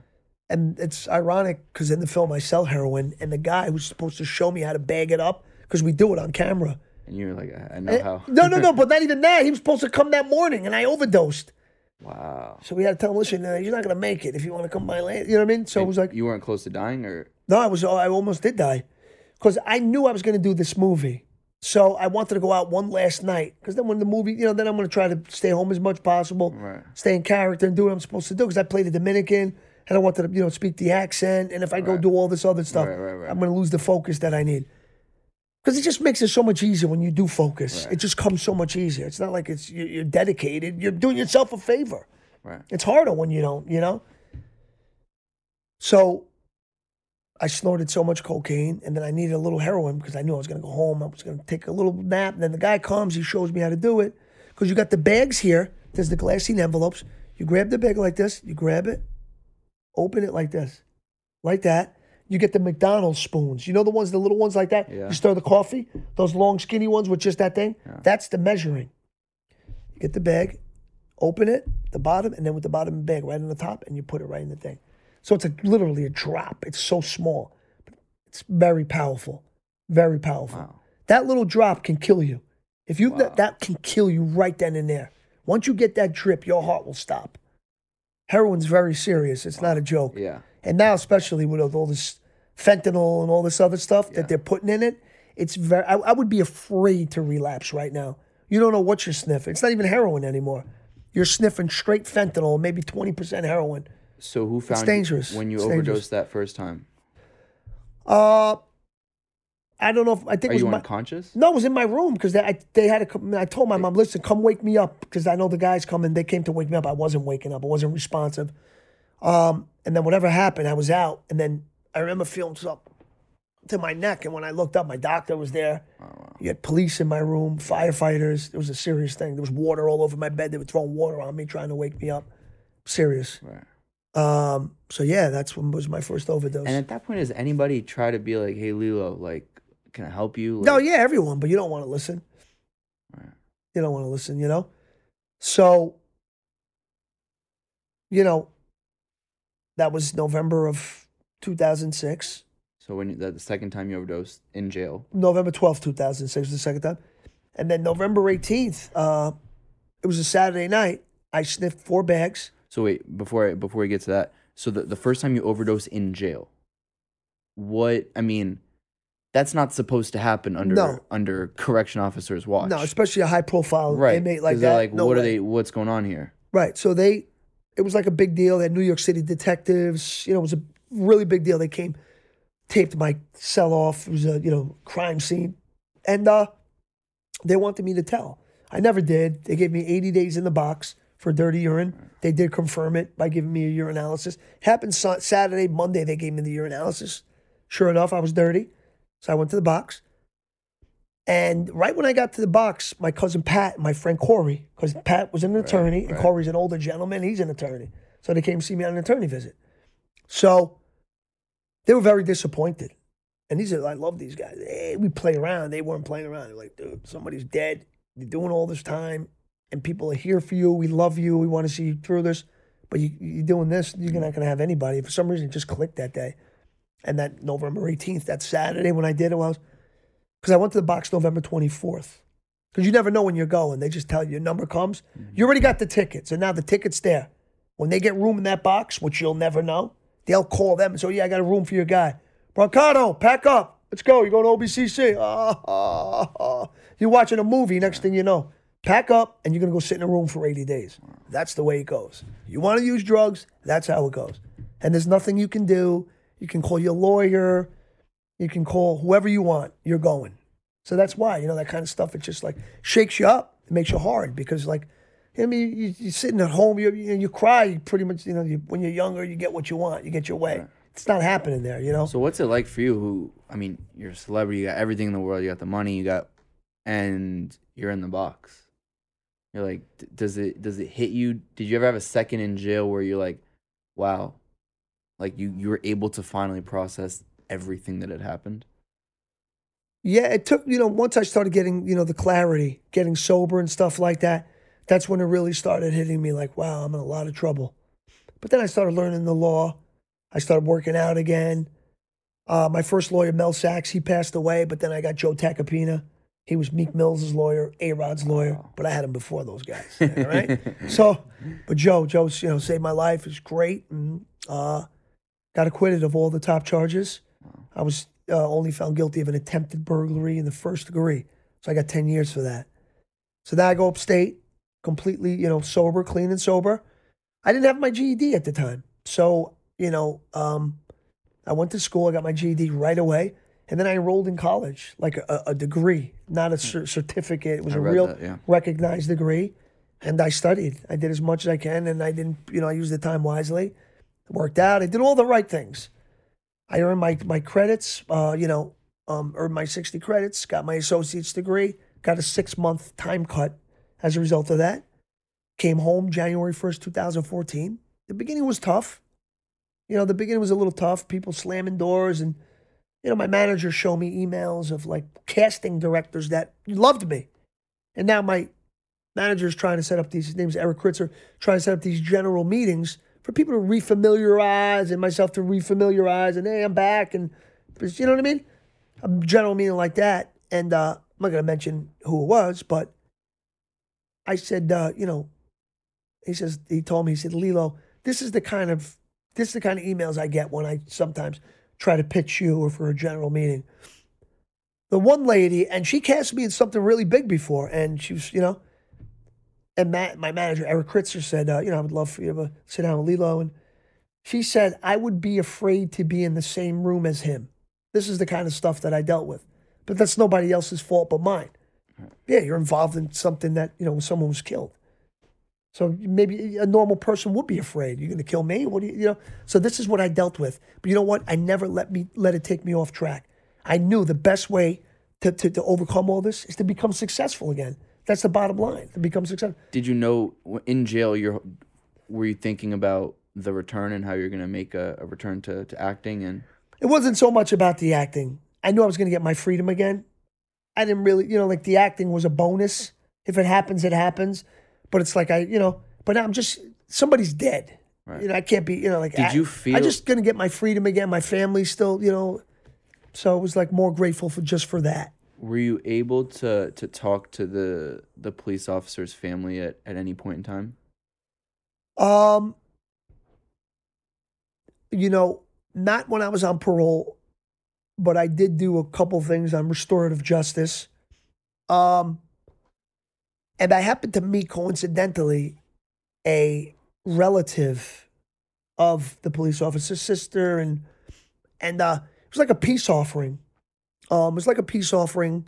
And it's ironic because in the film I sell heroin, and the guy who's supposed to show me how to bag it up, because we do it on camera. And you were like, I know Eh, how. no, no, no, but not even that. He was supposed to come that morning, and I overdosed. wow. So we had to tell him, listen, uh, you're not going to make it if you want to come by later. You know what I mean? So it was like, you weren't close to dying, or no, I was, I almost did die because I knew I was going to do this movie. So I wanted to go out one last night because then when the movie, you know, then I'm going to try to stay home as much possible, Right. stay in character and do what I'm supposed to do because I play the Dominican and I wanted to, you know, speak the accent. And if I go Right. do all this other stuff, Right. I'm going to lose the focus that I need. Because it just makes it so much easier when you do focus. It just comes so much easier. It's not like it's you- you're dedicated. You're doing yourself a favor. right. It's harder when you don't, you know? So I snorted so much cocaine and then I needed a little heroin because I knew I was going to go home. I was going to take a little nap. And then the guy comes, he shows me how to do it. Because you got the bags here, there's the glassine envelopes. You grab the bag like this, you grab it, open it like this, like that. You get the McDonald's spoons. You know the ones, the little ones like that? Yeah. You stir the coffee, those long, skinny ones with just that thing? That's the measuring. You get the bag, open it, the bottom, and then with the bottom of the bag right on the top, and you put it right in the thing. So it's a, literally a drop. It's so small. It's very powerful. Very powerful. Wow. That little drop can kill you. If you Wow. that, that can kill you right then and there. Once you get that drip, your heart will stop. Heroin's very serious. It's not a oh, joke. Yeah. And now, especially with all this fentanyl and all this other stuff Yeah. that they're putting in it, it's very. I, I would be afraid to relapse right now. You don't know what you're sniffing. It's not even heroin anymore. You're sniffing straight fentanyl, maybe twenty percent heroin. So who found you dangerous. when you It's overdosed dangerous. that first time? Uh, I don't know. if I think Are it was you my. unconscious? No, it was in my room because they, I, they had to. I told my mom, listen, come wake me up because I know the guys coming. They came to wake me up. I wasn't waking up. I wasn't responsive. Um, and then whatever happened, I was out. And then I remember feeling something to my neck. And when I looked up, my doctor was there. You had police in my room, firefighters. It was a serious thing. There was water all over my bed. They were throwing water on me, trying to wake me up. Serious. Right. Um, so yeah, that's when was my first overdose. And at that point, does anybody try to be like, "Hey, Lillo, like, can I help you?" Like, No, yeah, everyone, but you don't want to listen. Right. You don't want to listen, you know? So, you know, that was November of 2006. So when you, that the second time you overdosed in jail, November 12th, 2006 was the second time. And then November 18th, uh, it was a Saturday night. I sniffed four bags. So wait, before I, before we get to that, so the, the first time you overdose in jail, what I mean, that's not supposed to happen under No. under correction officers' watch. No, especially a high profile right. inmate like that. They're like, no what are they? What's going on here? Right. So they, it was like a big deal. They had New York City detectives. You know, it was a really big deal. They came, taped my cell off. It was a you know crime scene. And uh, they wanted me to tell. I never did. They gave me 80 days in the box for dirty urine. They did confirm it by giving me a urinalysis. Happened Sa- Saturday, Monday, they gave me the urinalysis. Sure enough, I was dirty. So I went to the box. And right when I got to the box, my cousin Pat and my friend Corey, because Pat was an attorney and right. Corey's an older gentleman, he's an attorney. So they came to see me on an attorney visit. So they were very disappointed. And these are, I love these guys. Hey, we play around. They weren't playing around. They're like, dude, somebody's dead. You're doing all this time, and people are here for you. We love you. We want to see you through this. But you, you're doing this, you're not going to have anybody. For some reason, it just clicked that day. And that November 18th, that Saturday when I did it, was because I went to the box November 24th. Because you never know when you're going. They just tell you your number comes. You already got the tickets, and now the ticket's there. When they get room in that box, which you'll never know, they'll call them and say, yeah, I got a room for your guy. Brancato, pack up. Let's go. You're going to OBCC. Ah, ah, ah. You're watching a movie. Next thing you know, pack up and you're going to go sit in a room for 80 days. That's the way it goes. You want to use drugs, that's how it goes. And there's nothing you can do. You can call your lawyer. You can call whoever you want. You're going. So that's why, you know, that kind of stuff, it just like shakes you up. It makes you hard because, like, I mean, you, you're sitting at home, you, you, you cry, you pretty much, you know, you, when you're younger, you get what you want, you get your way. It's not happening there, you know? So what's it like for you? Who I mean, you're a celebrity. You got everything in the world. You got the money. You got, and you're in the box. You're like, does it does it hit you? Did you ever have a second in jail where you're like, wow, like you you were able to finally process everything that had happened? Yeah, it took, you know, once I started getting, you know, the clarity, getting sober and stuff like that, that's when it really started hitting me like, wow, I'm in a lot of trouble. But then I started learning the law. I started working out again. Uh, my first lawyer, Mel Sachs, he passed away, but then I got Joe Tacopina. He was Meek Mill's lawyer, A Rod's lawyer, but I had him before those guys. All right. so, but Joe, Joe's, you know, saved my life. It's great. And uh, got acquitted of all the top charges. I was uh, only found guilty of an attempted burglary in the first degree. So I got 10 years for that. So now I go upstate, completely, you know, sober, clean and sober. I didn't have my GED at the time. So, you know, um, I went to school, I got my GED right away. And then I enrolled in college, like a, a degree, not a cer- certificate. It was I a real that, yeah. recognized degree. And I studied. I did as much as I can, and I didn't, you know, I used the time wisely. Worked out. I did all the right things. I earned my my credits. Uh, you know, um, earned my sixty credits. Got my associate's degree. Got a six month time cut as a result of that. Came home January first, two thousand fourteen. The beginning was tough. You know, the beginning was a little tough. People slamming doors, and you know, my manager showed me emails of like casting directors that loved me, and now my manager's trying to set up these. His name's Eric Kritzer, trying to set up these general meetings for people to refamiliarize and myself to refamiliarize, and hey, I'm back, and you know what I mean? A general meeting like that, and uh, I'm not going to mention who it was, but I said, uh, you know, he says he told me he said, Lillo, this is the kind of this is the kind of emails I get when I sometimes try to pitch you or for a general meeting. The one lady, and she cast me in something really big before, and she was, you know, and Matt, my manager, Eric Kritzer, said, uh, you know, I would love for you to sit down with Lillo. And she said, I would be afraid to be in the same room as him. This is the kind of stuff that I dealt with. But that's nobody else's fault but mine. Yeah, you're involved in something that, you know, someone was killed. So maybe a normal person would be afraid. You're going to kill me? What do you, you know? So this is what I dealt with. But you know what? I never let me let it take me off track. I knew the best way to, to, to overcome all this is to become successful again. That's the bottom line. To become successful. Did you know in jail? You're were you thinking about the return and how you're gonna make a, a return to, to acting and It wasn't so much about the acting. I knew I was going to get my freedom again. I didn't really, you know, like the acting was a bonus. If it happens, it happens. But it's like I, you know, but I'm just somebody's dead. Right. You know, I can't be, you know, like. Did I, you I'm just going to get my freedom again. My family's still, you know. So it was like more grateful for just for that. were you able to to talk to the the police officer's family at, at any point in time? Um, you know, not when I was on parole, but I did do a couple things on restorative justice. Um, and I happened to meet coincidentally a relative of the police officer's sister, and and uh, it was like a peace offering. Um, it was like a peace offering,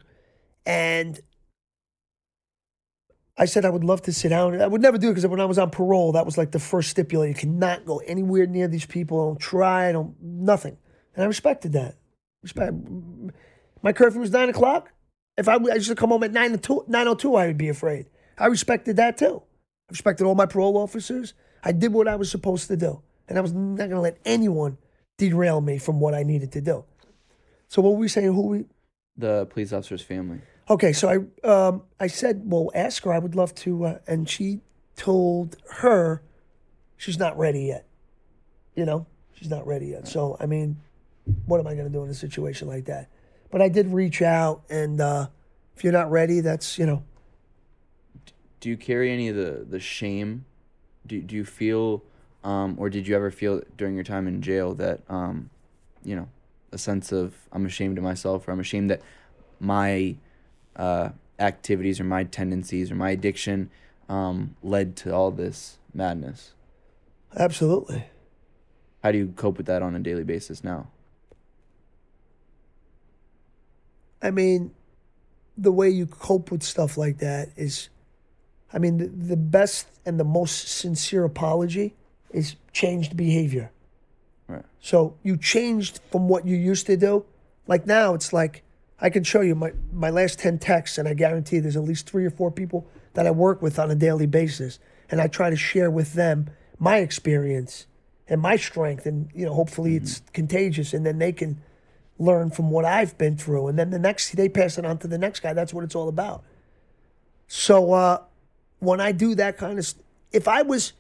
And I said I would love to sit down. I would never do it because when I was on parole, that was like the first stipulation. You cannot go anywhere near these people. I Don't try. I Don't nothing. And I respected that. Respect. My curfew was nine o'clock. If I, I used to come home at nine o two, I would be afraid. I respected that too. I respected all my parole officers. I did what I was supposed to do, and I was not going to let anyone derail me from what I needed to do. So what were we saying? Who we? The police officer's family. Okay, so I um, I said, well, ask her. I would love to, uh, and she told her she's not ready yet. You know, she's not ready yet. So I mean, what am I going to do in a situation like that? But I did reach out, and uh, if you're not ready, that's you know. Do you carry any of the the shame? Do do you feel, um, or did you ever feel during your time in jail that, um, you know, a sense of I'm ashamed of myself, or I'm ashamed that my uh, activities or my tendencies or my addiction um, led to all this madness? Absolutely. How do you cope with that on a daily basis now? I mean, the way you cope with stuff like that is, I mean, the, the best and the most sincere apology is changed behavior. Right. So you changed from what you used to do. Like now, it's like I can show you my, my last 10 texts, and I guarantee there's at least three or four people that I work with on a daily basis. And I try to share with them my experience and my strength. And, you know, hopefully mm-hmm. it's contagious. And then they can learn from what I've been through. And then the next, they pass it on to the next guy. That's what it's all about. So uh, when I do that kind of, if I was,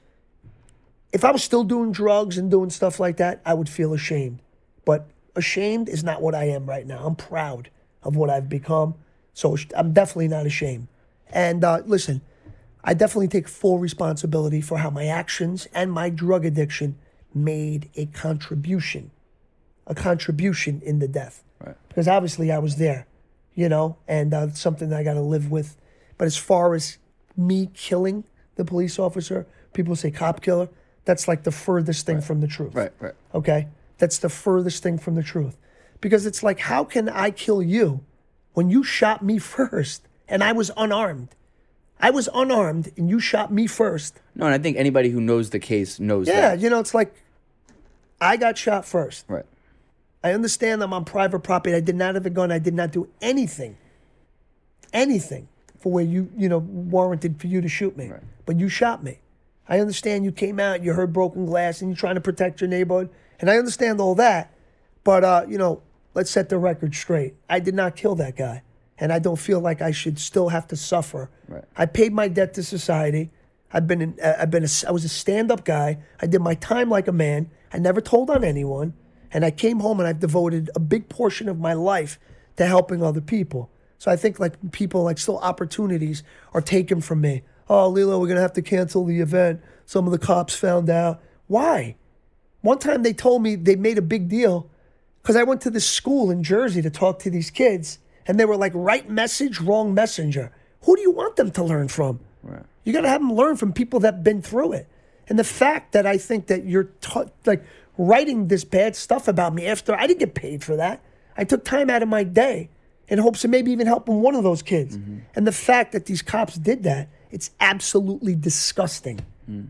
if I was still doing drugs and doing stuff like that, I would feel ashamed. But ashamed is not what I am right now. I'm proud of what I've become. So I'm definitely not ashamed. And uh, listen, I definitely take full responsibility for how my actions and my drug addiction made a contribution a contribution in the death. Right. Because obviously I was there, you know, and uh, something that I got to live with. But as far as me killing the police officer, people say cop killer, that's like the furthest thing right. from the truth. Right, right. Okay? That's the furthest thing from the truth. Because it's like, how can I kill you when you shot me first and I was unarmed? I was unarmed and you shot me first. No, and I think anybody who knows the case knows that yeah, that. you know, it's like I got shot first. Right. I understand I'm on private property. I did not have a gun. I did not do anything, anything for where you, you know, warranted for you to shoot me. Right. But you shot me. I understand you came out, you heard broken glass, and you're trying to protect your neighborhood. And I understand all that. But, uh, you know, let's set the record straight. I did not kill that guy. And I don't feel like I should still have to suffer. Right. I paid my debt to society. I've been, in, uh, I've been, a, I was a stand-up guy. I did my time like a man. I never told on anyone. And I came home and I've devoted a big portion of my life to helping other people. So I think like people like still opportunities are taken from me. Oh, Lillo, we're gonna have to cancel the event. Some of the cops found out. Why? One time they told me they made a big deal because I went to this school in Jersey to talk to these kids, and they were like, right message, wrong messenger. Who do you want them to learn from? Right. You got to have them learn from people that've been through it. And the fact that I think that you're ta- like writing this bad stuff about me after I didn't get paid for that. I took time out of my day in hopes of maybe even helping one of those kids. Mm-hmm. And the fact that these cops did that, it's absolutely disgusting. Mm.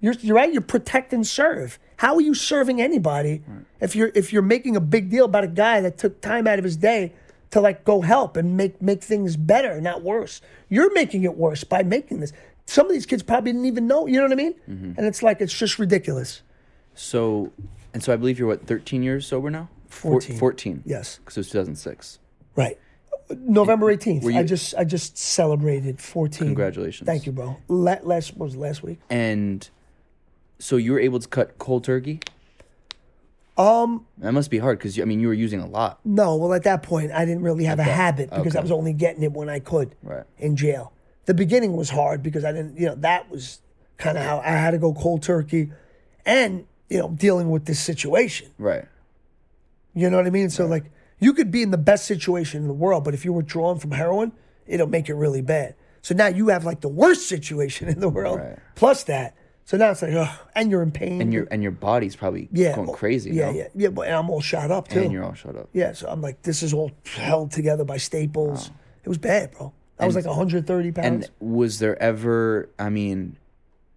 You're, you're right. You're protect and serve. How are you serving anybody right. if you're if you're making a big deal about a guy that took time out of his day to like go help and make make things better, not worse? You're making it worse by making this. Some of these kids probably didn't even know. You know what I mean? Mm-hmm. And it's like it's just ridiculous. So, and so I believe you're what, 13 years sober now? 14. 14. Yes. Because it was 2006. Right. November 18th. You- I just I just celebrated 14. Congratulations. Thank you, bro. La- last was last week? And so you were able to cut cold turkey? Um, That must be hard because, I mean, you were using a lot. no. Well, at that point, I didn't really have a Okay. habit because I was only getting it when I could Right. in jail. The beginning was hard because I didn't, you know, that was kind of how I had to go cold turkey, and you know, dealing with this situation. Right. You know what I mean? So like, you could be in the best situation in the world, but if you're withdrawn from heroin, it'll make it really bad. So now you have like the worst situation in the world, Right. plus that. So now it's like, oh, and you're in pain. And your and your body's probably yeah, going well, crazy. Yeah, no? yeah, yeah. But I'm all shot up too. And you're all shot up. Yeah, so I'm like, this is all held together by staples, It was bad, bro. I was like 130 pounds. And was there ever, I mean,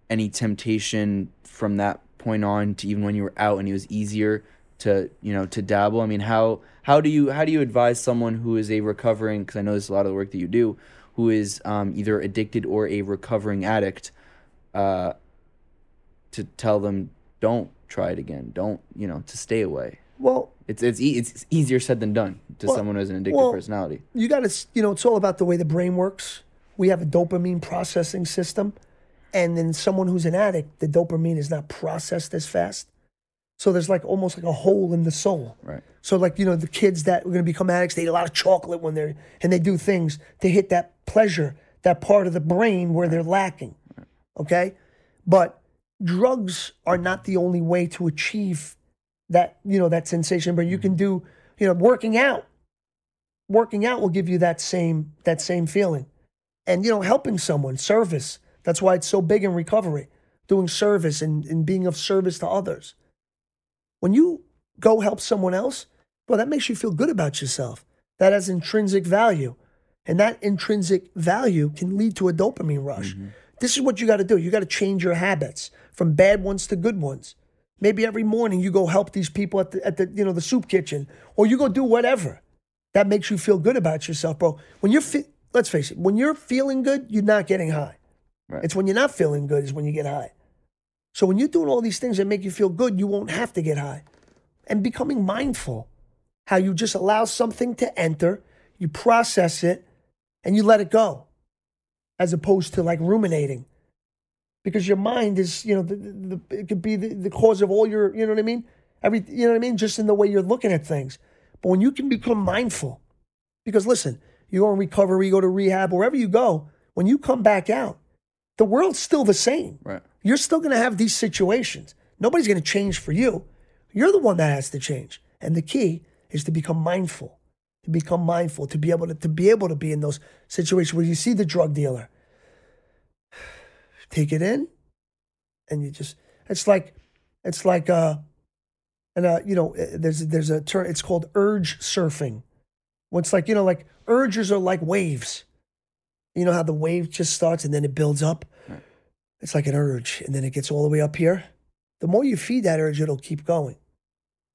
any temptation from that point on to even when you were out and it was easier to, you know, to dabble? I mean, how how do you how do you advise someone who is a recovering? Because I know this is a lot of the work that you do, who is um, either addicted or a recovering addict, uh, to tell them don't try it again, don't you know, to stay away. well, It's it's e- it's easier said than done to Well- someone who has an addictive well, personality. you got to, you know, it's all about the way the brain works. We have a dopamine processing system. And then someone who's an addict, the dopamine is not processed as fast. So there's like almost like a hole in the soul. Right. So like, you know, the kids that are going to become addicts, they eat a lot of chocolate when they're, and they do things to hit that pleasure, that part of the brain where they're lacking. Okay. But drugs are not the only way to achieve that, you know, that sensation, but you can mm-hmm. do, you know, working out. Working out will give you that same, that same feeling. And, you know, helping someone, service. That's why it's so big in recovery, doing service and, and being of service to others. When you go help someone else, well, that makes you feel good about yourself. That has intrinsic value. And that intrinsic value can lead to a dopamine rush. Mm-hmm. This is what you got to do. You got to change your habits from bad ones to good ones. Maybe every morning you go help these people at the, at the you know the soup kitchen, or you go do whatever that makes you feel good about yourself, bro. When you're let's face it, when you're feeling good, you're not getting high. Right. It's when you're not feeling good is when you get high. So when you're doing all these things that make you feel good, you won't have to get high. And becoming mindful, how you just allow something to enter, you process it, and you let it go, as opposed to like ruminating. Because your mind is, you know, the, the, it could be the, the cause of all your, you know what I mean? Every, you know what I mean? Just in the way you're looking at things. But when you can become mindful, because listen, you go in recovery, you go to rehab, wherever you go, when you come back out, the world's still the same. Right. You're still going to have these situations. Nobody's going to change for you. You're the one that has to change. And the key is to become mindful, to become mindful, to be able to, to be able to be in those situations where you see the drug dealer, take it in, and you just it's like it's like uh and uh you know uh, there's there's a term it's called urge surfing. What's like you know like urges are like waves. You know how the wave just starts and then it builds up. It's like an urge, and then it gets all the way up here. The more you feed that urge, it'll keep going.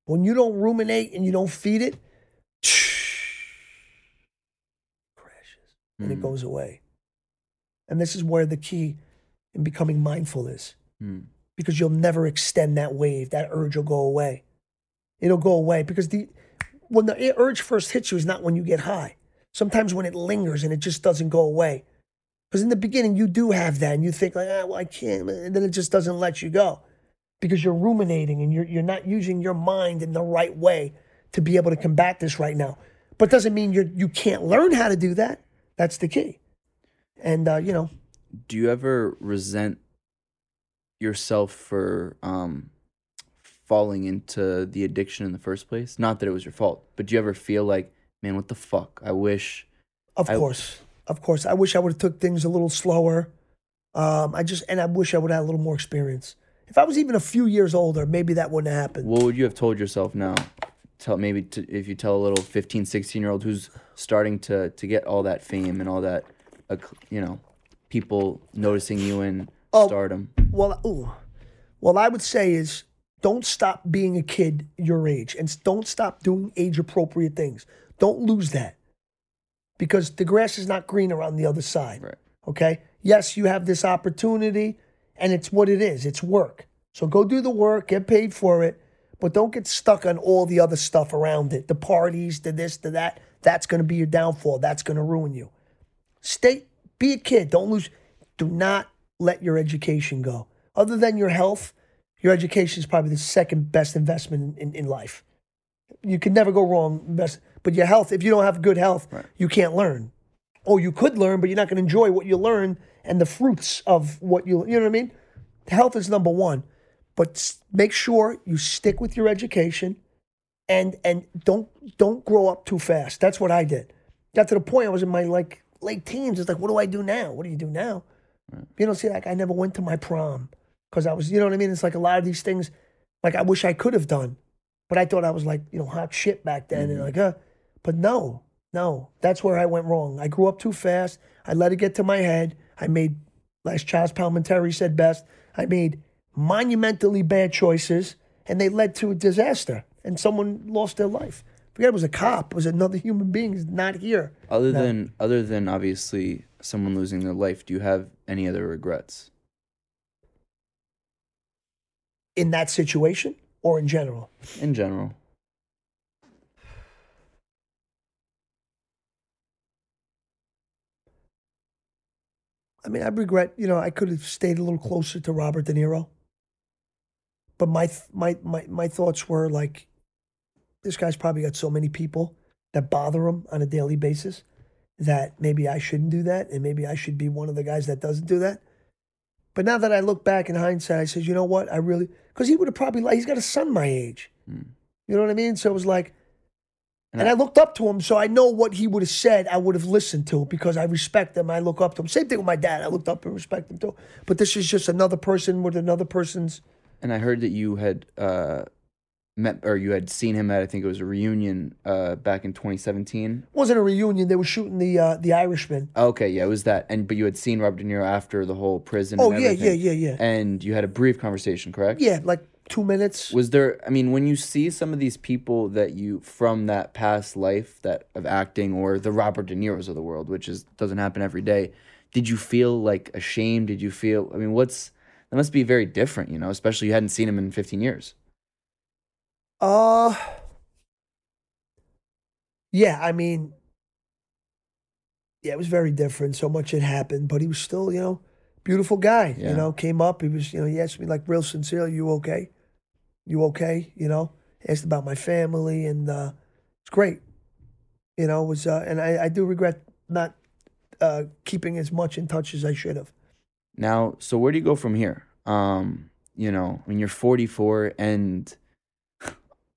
When you don't ruminate and you don't feed it, crashes and it Mm. goes away. And this is where the key in becoming mindful is Mm. because you'll never extend that wave. That urge will go away. It'll go away because the when the urge first hits you is not when you get high. Sometimes when it lingers and it just doesn't go away. Because in the beginning you do have that and you think like, ah, well, I can't, and then it just doesn't let you go because you're ruminating and you're you're not using your mind in the right way to be able to combat this right now. But doesn't mean you you can't learn how to do that. That's the key. And uh, you know, do you ever resent yourself for um falling into the addiction in the first place not that it was your fault but do you ever feel like man what the fuck i wish Of I- course, of course. I wish I would have took things a little slower. Um, I just and I wish I would have had a little more experience. If I was even a few years older, maybe that wouldn't have happened. what would you have told yourself now tell maybe to, if you tell a little 15 16 year old who's starting to to get all that fame and all that uh, you know people noticing you in Oh. stardom Well, ooh, well, I would say is don't stop being a kid your age, and don't stop doing age appropriate things. Don't lose that because the grass is not greener on the other side. Right. Okay. Yes, you have this opportunity, and it's what it is. It's work. So go do the work, get paid for it, but don't get stuck on all the other stuff around it. The parties, the this, the that. That's going to be your downfall. That's going to ruin you. Stay, be a kid. Don't lose. Do not let your education go. Other than your health, your education is probably the second best investment in, in, in life. You can never go wrong. Best, but your health, if you don't have good health, you can't learn. Or you could learn, but you're not going to enjoy what you learn and the fruits of what you, you know what I mean? Health is number one. But make sure you stick with your education and and don't don't grow up too fast. That's what I did. Got to the point I was in my like late teens. It's like, what do I do now? What do you do now? You don't see, like I never went to my prom because I was, you know what I mean? It's like a lot of these things, like I wish I could have done, but I thought I was like, you know, hot shit back then, and like, uh, but no, No, that's where I went wrong. I grew up too fast. I let it get to my head. I made, as Chazz Palminteri said best, I made monumentally bad choices, and they led to a disaster, and someone lost their life. Forget it was a cop. It was another human being. Not here. Other No. than other than obviously someone losing their life, do you have any other regrets? In that situation or in general? In general. I mean, I regret, you know, I could have stayed a little closer to Robert De Niro. But my th- my my my thoughts were like, this guy's probably got so many people that bother him on a daily basis that maybe I shouldn't do that, and maybe I should be one of the guys that doesn't do that. But now that I look back in hindsight, I said, you know what? I really because he would have probably like he's got a son my age. Hmm. You know what I mean? So it was like, And I- looked up to him, so I know what he would have said. I would have listened to because I respect him. I look up to him. Same thing with my dad. I looked up and respect him too. But this is just another person with another person's. And I heard that you had uh, met or you had seen him at I think it was a reunion uh, back in 2017. wasn't a reunion. They were shooting the uh, the Irishman. Okay, yeah, it was that. And but you had seen Robert De Niro after the whole prison. Oh yeah, yeah, yeah, yeah, And you had a brief conversation, correct? yeah. Like two minutes. Was there? I mean, when you see some of these people that you from that past life that of acting, or the Robert De Niro's of the world, which is doesn't happen every day, did you feel like ashamed? Did you feel? I mean, what's that must be very different, you know, especially you hadn't seen him in 15 years. Uh, yeah. I mean, yeah, it was very different. So much had happened, but he was still, you know, beautiful guy. Yeah. You know, came up. He was, you know, he asked me like real sincerely, "You okay? You okay?" You know, asked about my family, and uh, it's great. You know, was, uh, and I, I do regret not uh, keeping as much in touch as I should have. Now, so where do you go from here? Um, you know, I mean, you're 44 and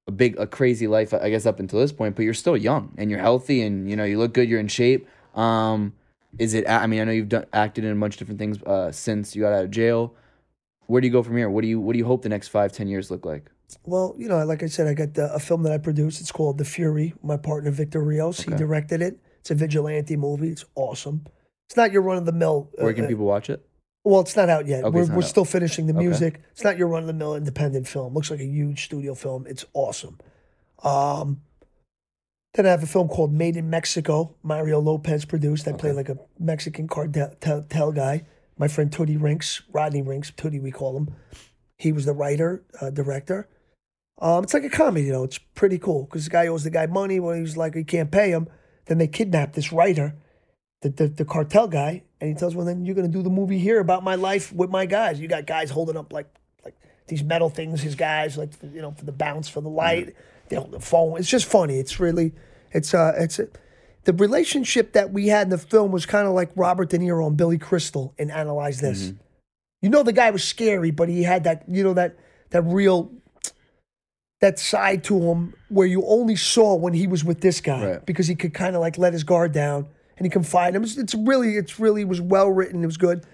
a big, a crazy life, I guess, up until this point, but you're still young and you're healthy and, you know, you look good, you're in shape. Um, is it, I mean, I know you've done, acted in a bunch of different things uh, since you got out of jail. Where do you go from here? What do you, what do you hope the next five, ten years look like? Well, you know, like I said, I got the, a film that I produced. It's called The Fury. My partner Victor Rios, he directed it. It's a vigilante movie. It's awesome. It's not your run of the mill. Where can people watch it? Well, it's not out yet. Okay, we're we're out. still finishing the Okay. music. It's not your run of the mill independent film. Looks like a huge studio film. It's awesome. Um, then I have a film called Made in Mexico. Mario Lopez produced. I play like a Mexican cartel tel- tel guy. My friend Tootie Rinks, Rodney Rinks, Tootie we call him. He was the writer, uh, director. Um, it's like a comedy, you know. It's pretty cool because the guy owes the guy money. When he was like, he can't pay him. Then they kidnap this writer, the, the, the cartel guy, and he tells, well, then you're going to do the movie here about my life with my guys. You got guys holding up like like these metal things, his guys, like, you know, for the bounce, for the light. They hold the phone. It's just funny. It's really, it's, uh, it's, the relationship that we had in the film was kind of like Robert De Niro and Billy Crystal in Analyze This. You know, the guy was scary, but he had that, you know, that, that real, that side to him where you only saw when he was with this guy Right. because he could kind of like let his guard down and he confide him. It's, it's really, it's really was well written. It was good.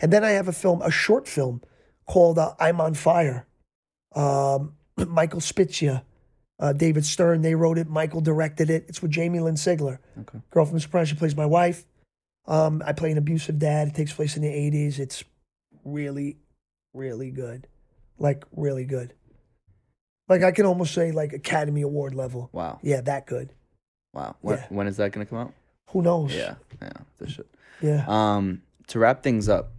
And then I have a film, a short film called uh, I'm on Fire. Um, Michael Spizia, uh, David Stern, they wrote it. Michael directed it. It's with Jamie Lynn Sigler, Okay. girl from Sopranos. She plays my wife. Um, I play an abusive dad. It takes place in the 80s. It's really, really good. Like, really good. Like, I can almost say, like, Academy Award level. Wow. Yeah, that good. Wow. When, Yeah. when is that going to come out? Who knows? Yeah. Yeah. This should. Yeah. Um, to wrap things up,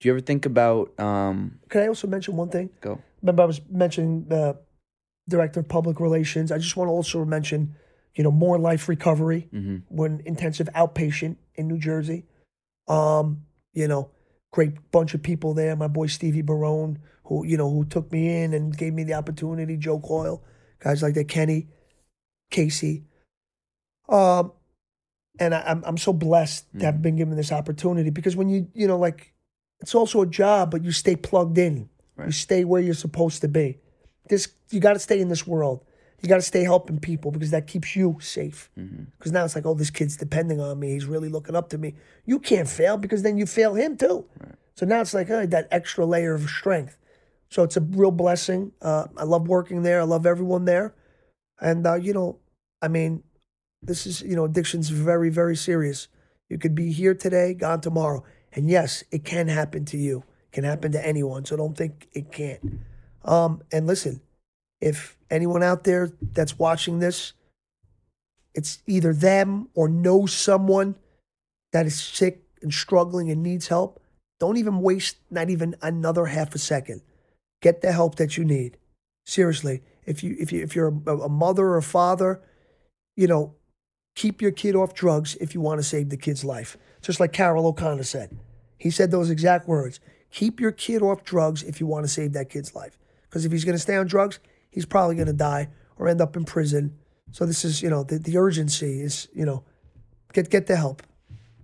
do you ever think about, um, Can I also mention one thing? go? remember I was mentioning the director of public relations. I just want to also mention, you know, more life recovery hmm when intensive outpatient in New Jersey. Um, you know, great bunch of people there. My boy Stevie Barone, who you know, who took me in and gave me the opportunity. Joe Coyle, guys like that. Kenny, Casey. Um, and I, I'm I'm so blessed to have been given this opportunity because when you you know like, it's also a job, but you stay plugged in. You stay where you're supposed to be. This you got to stay in this world. You got to stay helping people because that keeps you safe. Because now it's like, oh, this kid's depending on me. He's really looking up to me. You can't fail because then you fail him too. So now it's like oh, that extra layer of strength. So it's a real blessing. Uh, I love working there. I love everyone there. And uh, you know, I mean, This is, you know, addiction's very, very serious. You could be here today, gone tomorrow. And yes, it can happen to you. It can happen to anyone. So don't think it can't. Um, and listen, if anyone out there that's watching this, it's either them or knows someone that is sick and struggling and needs help, don't even waste not even another half a second. Get the help that you need. Seriously, if you if you if you're a, a mother or a father, you know, keep your kid off drugs if you want to save the kid's life. Just like Carroll O'Connor said. He said those exact words. Keep your kid off drugs if you want to save that kid's life. Because if he's going to stay on drugs, he's probably going to die or end up in prison. So this is, you know, the, the urgency is, you know, get get the help.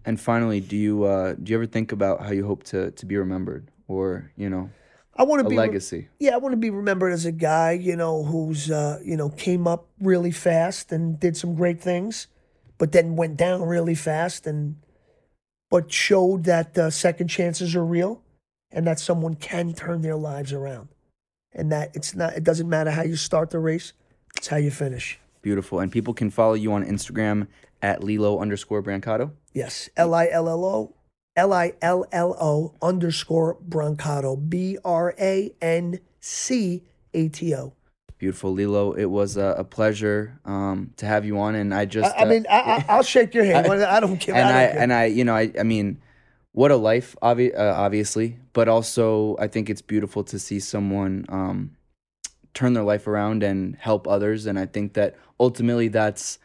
And finally, do you uh, do you ever think about how you hope to to be remembered, or you know, I want to a be legacy? Yeah, I want to be remembered as a guy, you know, who's uh, you know came up really fast and did some great things, but then went down really fast and but showed that uh, second chances are real, and that someone can turn their lives around, and that it's not it doesn't matter how you start the race, it's how you finish. Beautiful. And people can follow you on Instagram at Lillo underscore Brancato. Yes, L I L L O L I L L O underscore Brancato B R A N C A T O. Beautiful, Lillo. It was a, a pleasure um, to have you on, and I just. I, I uh, mean, I, I, I'll shake your hand. I, don't care. and I, I, don't and I, you know, I, I mean, what a life, obvi- uh, obviously, but also I think it's beautiful to see someone um, turn their life around and help others, and I think that ultimately that's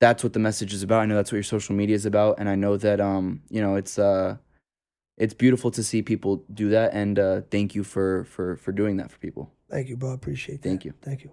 that's what the message is about. I know that's what your social media is about, and I know that um, you know, it's uh, it's beautiful to see people do that, and uh, thank you for for for doing that for people. Thank you, bro. I appreciate that. Thank you. Thank you.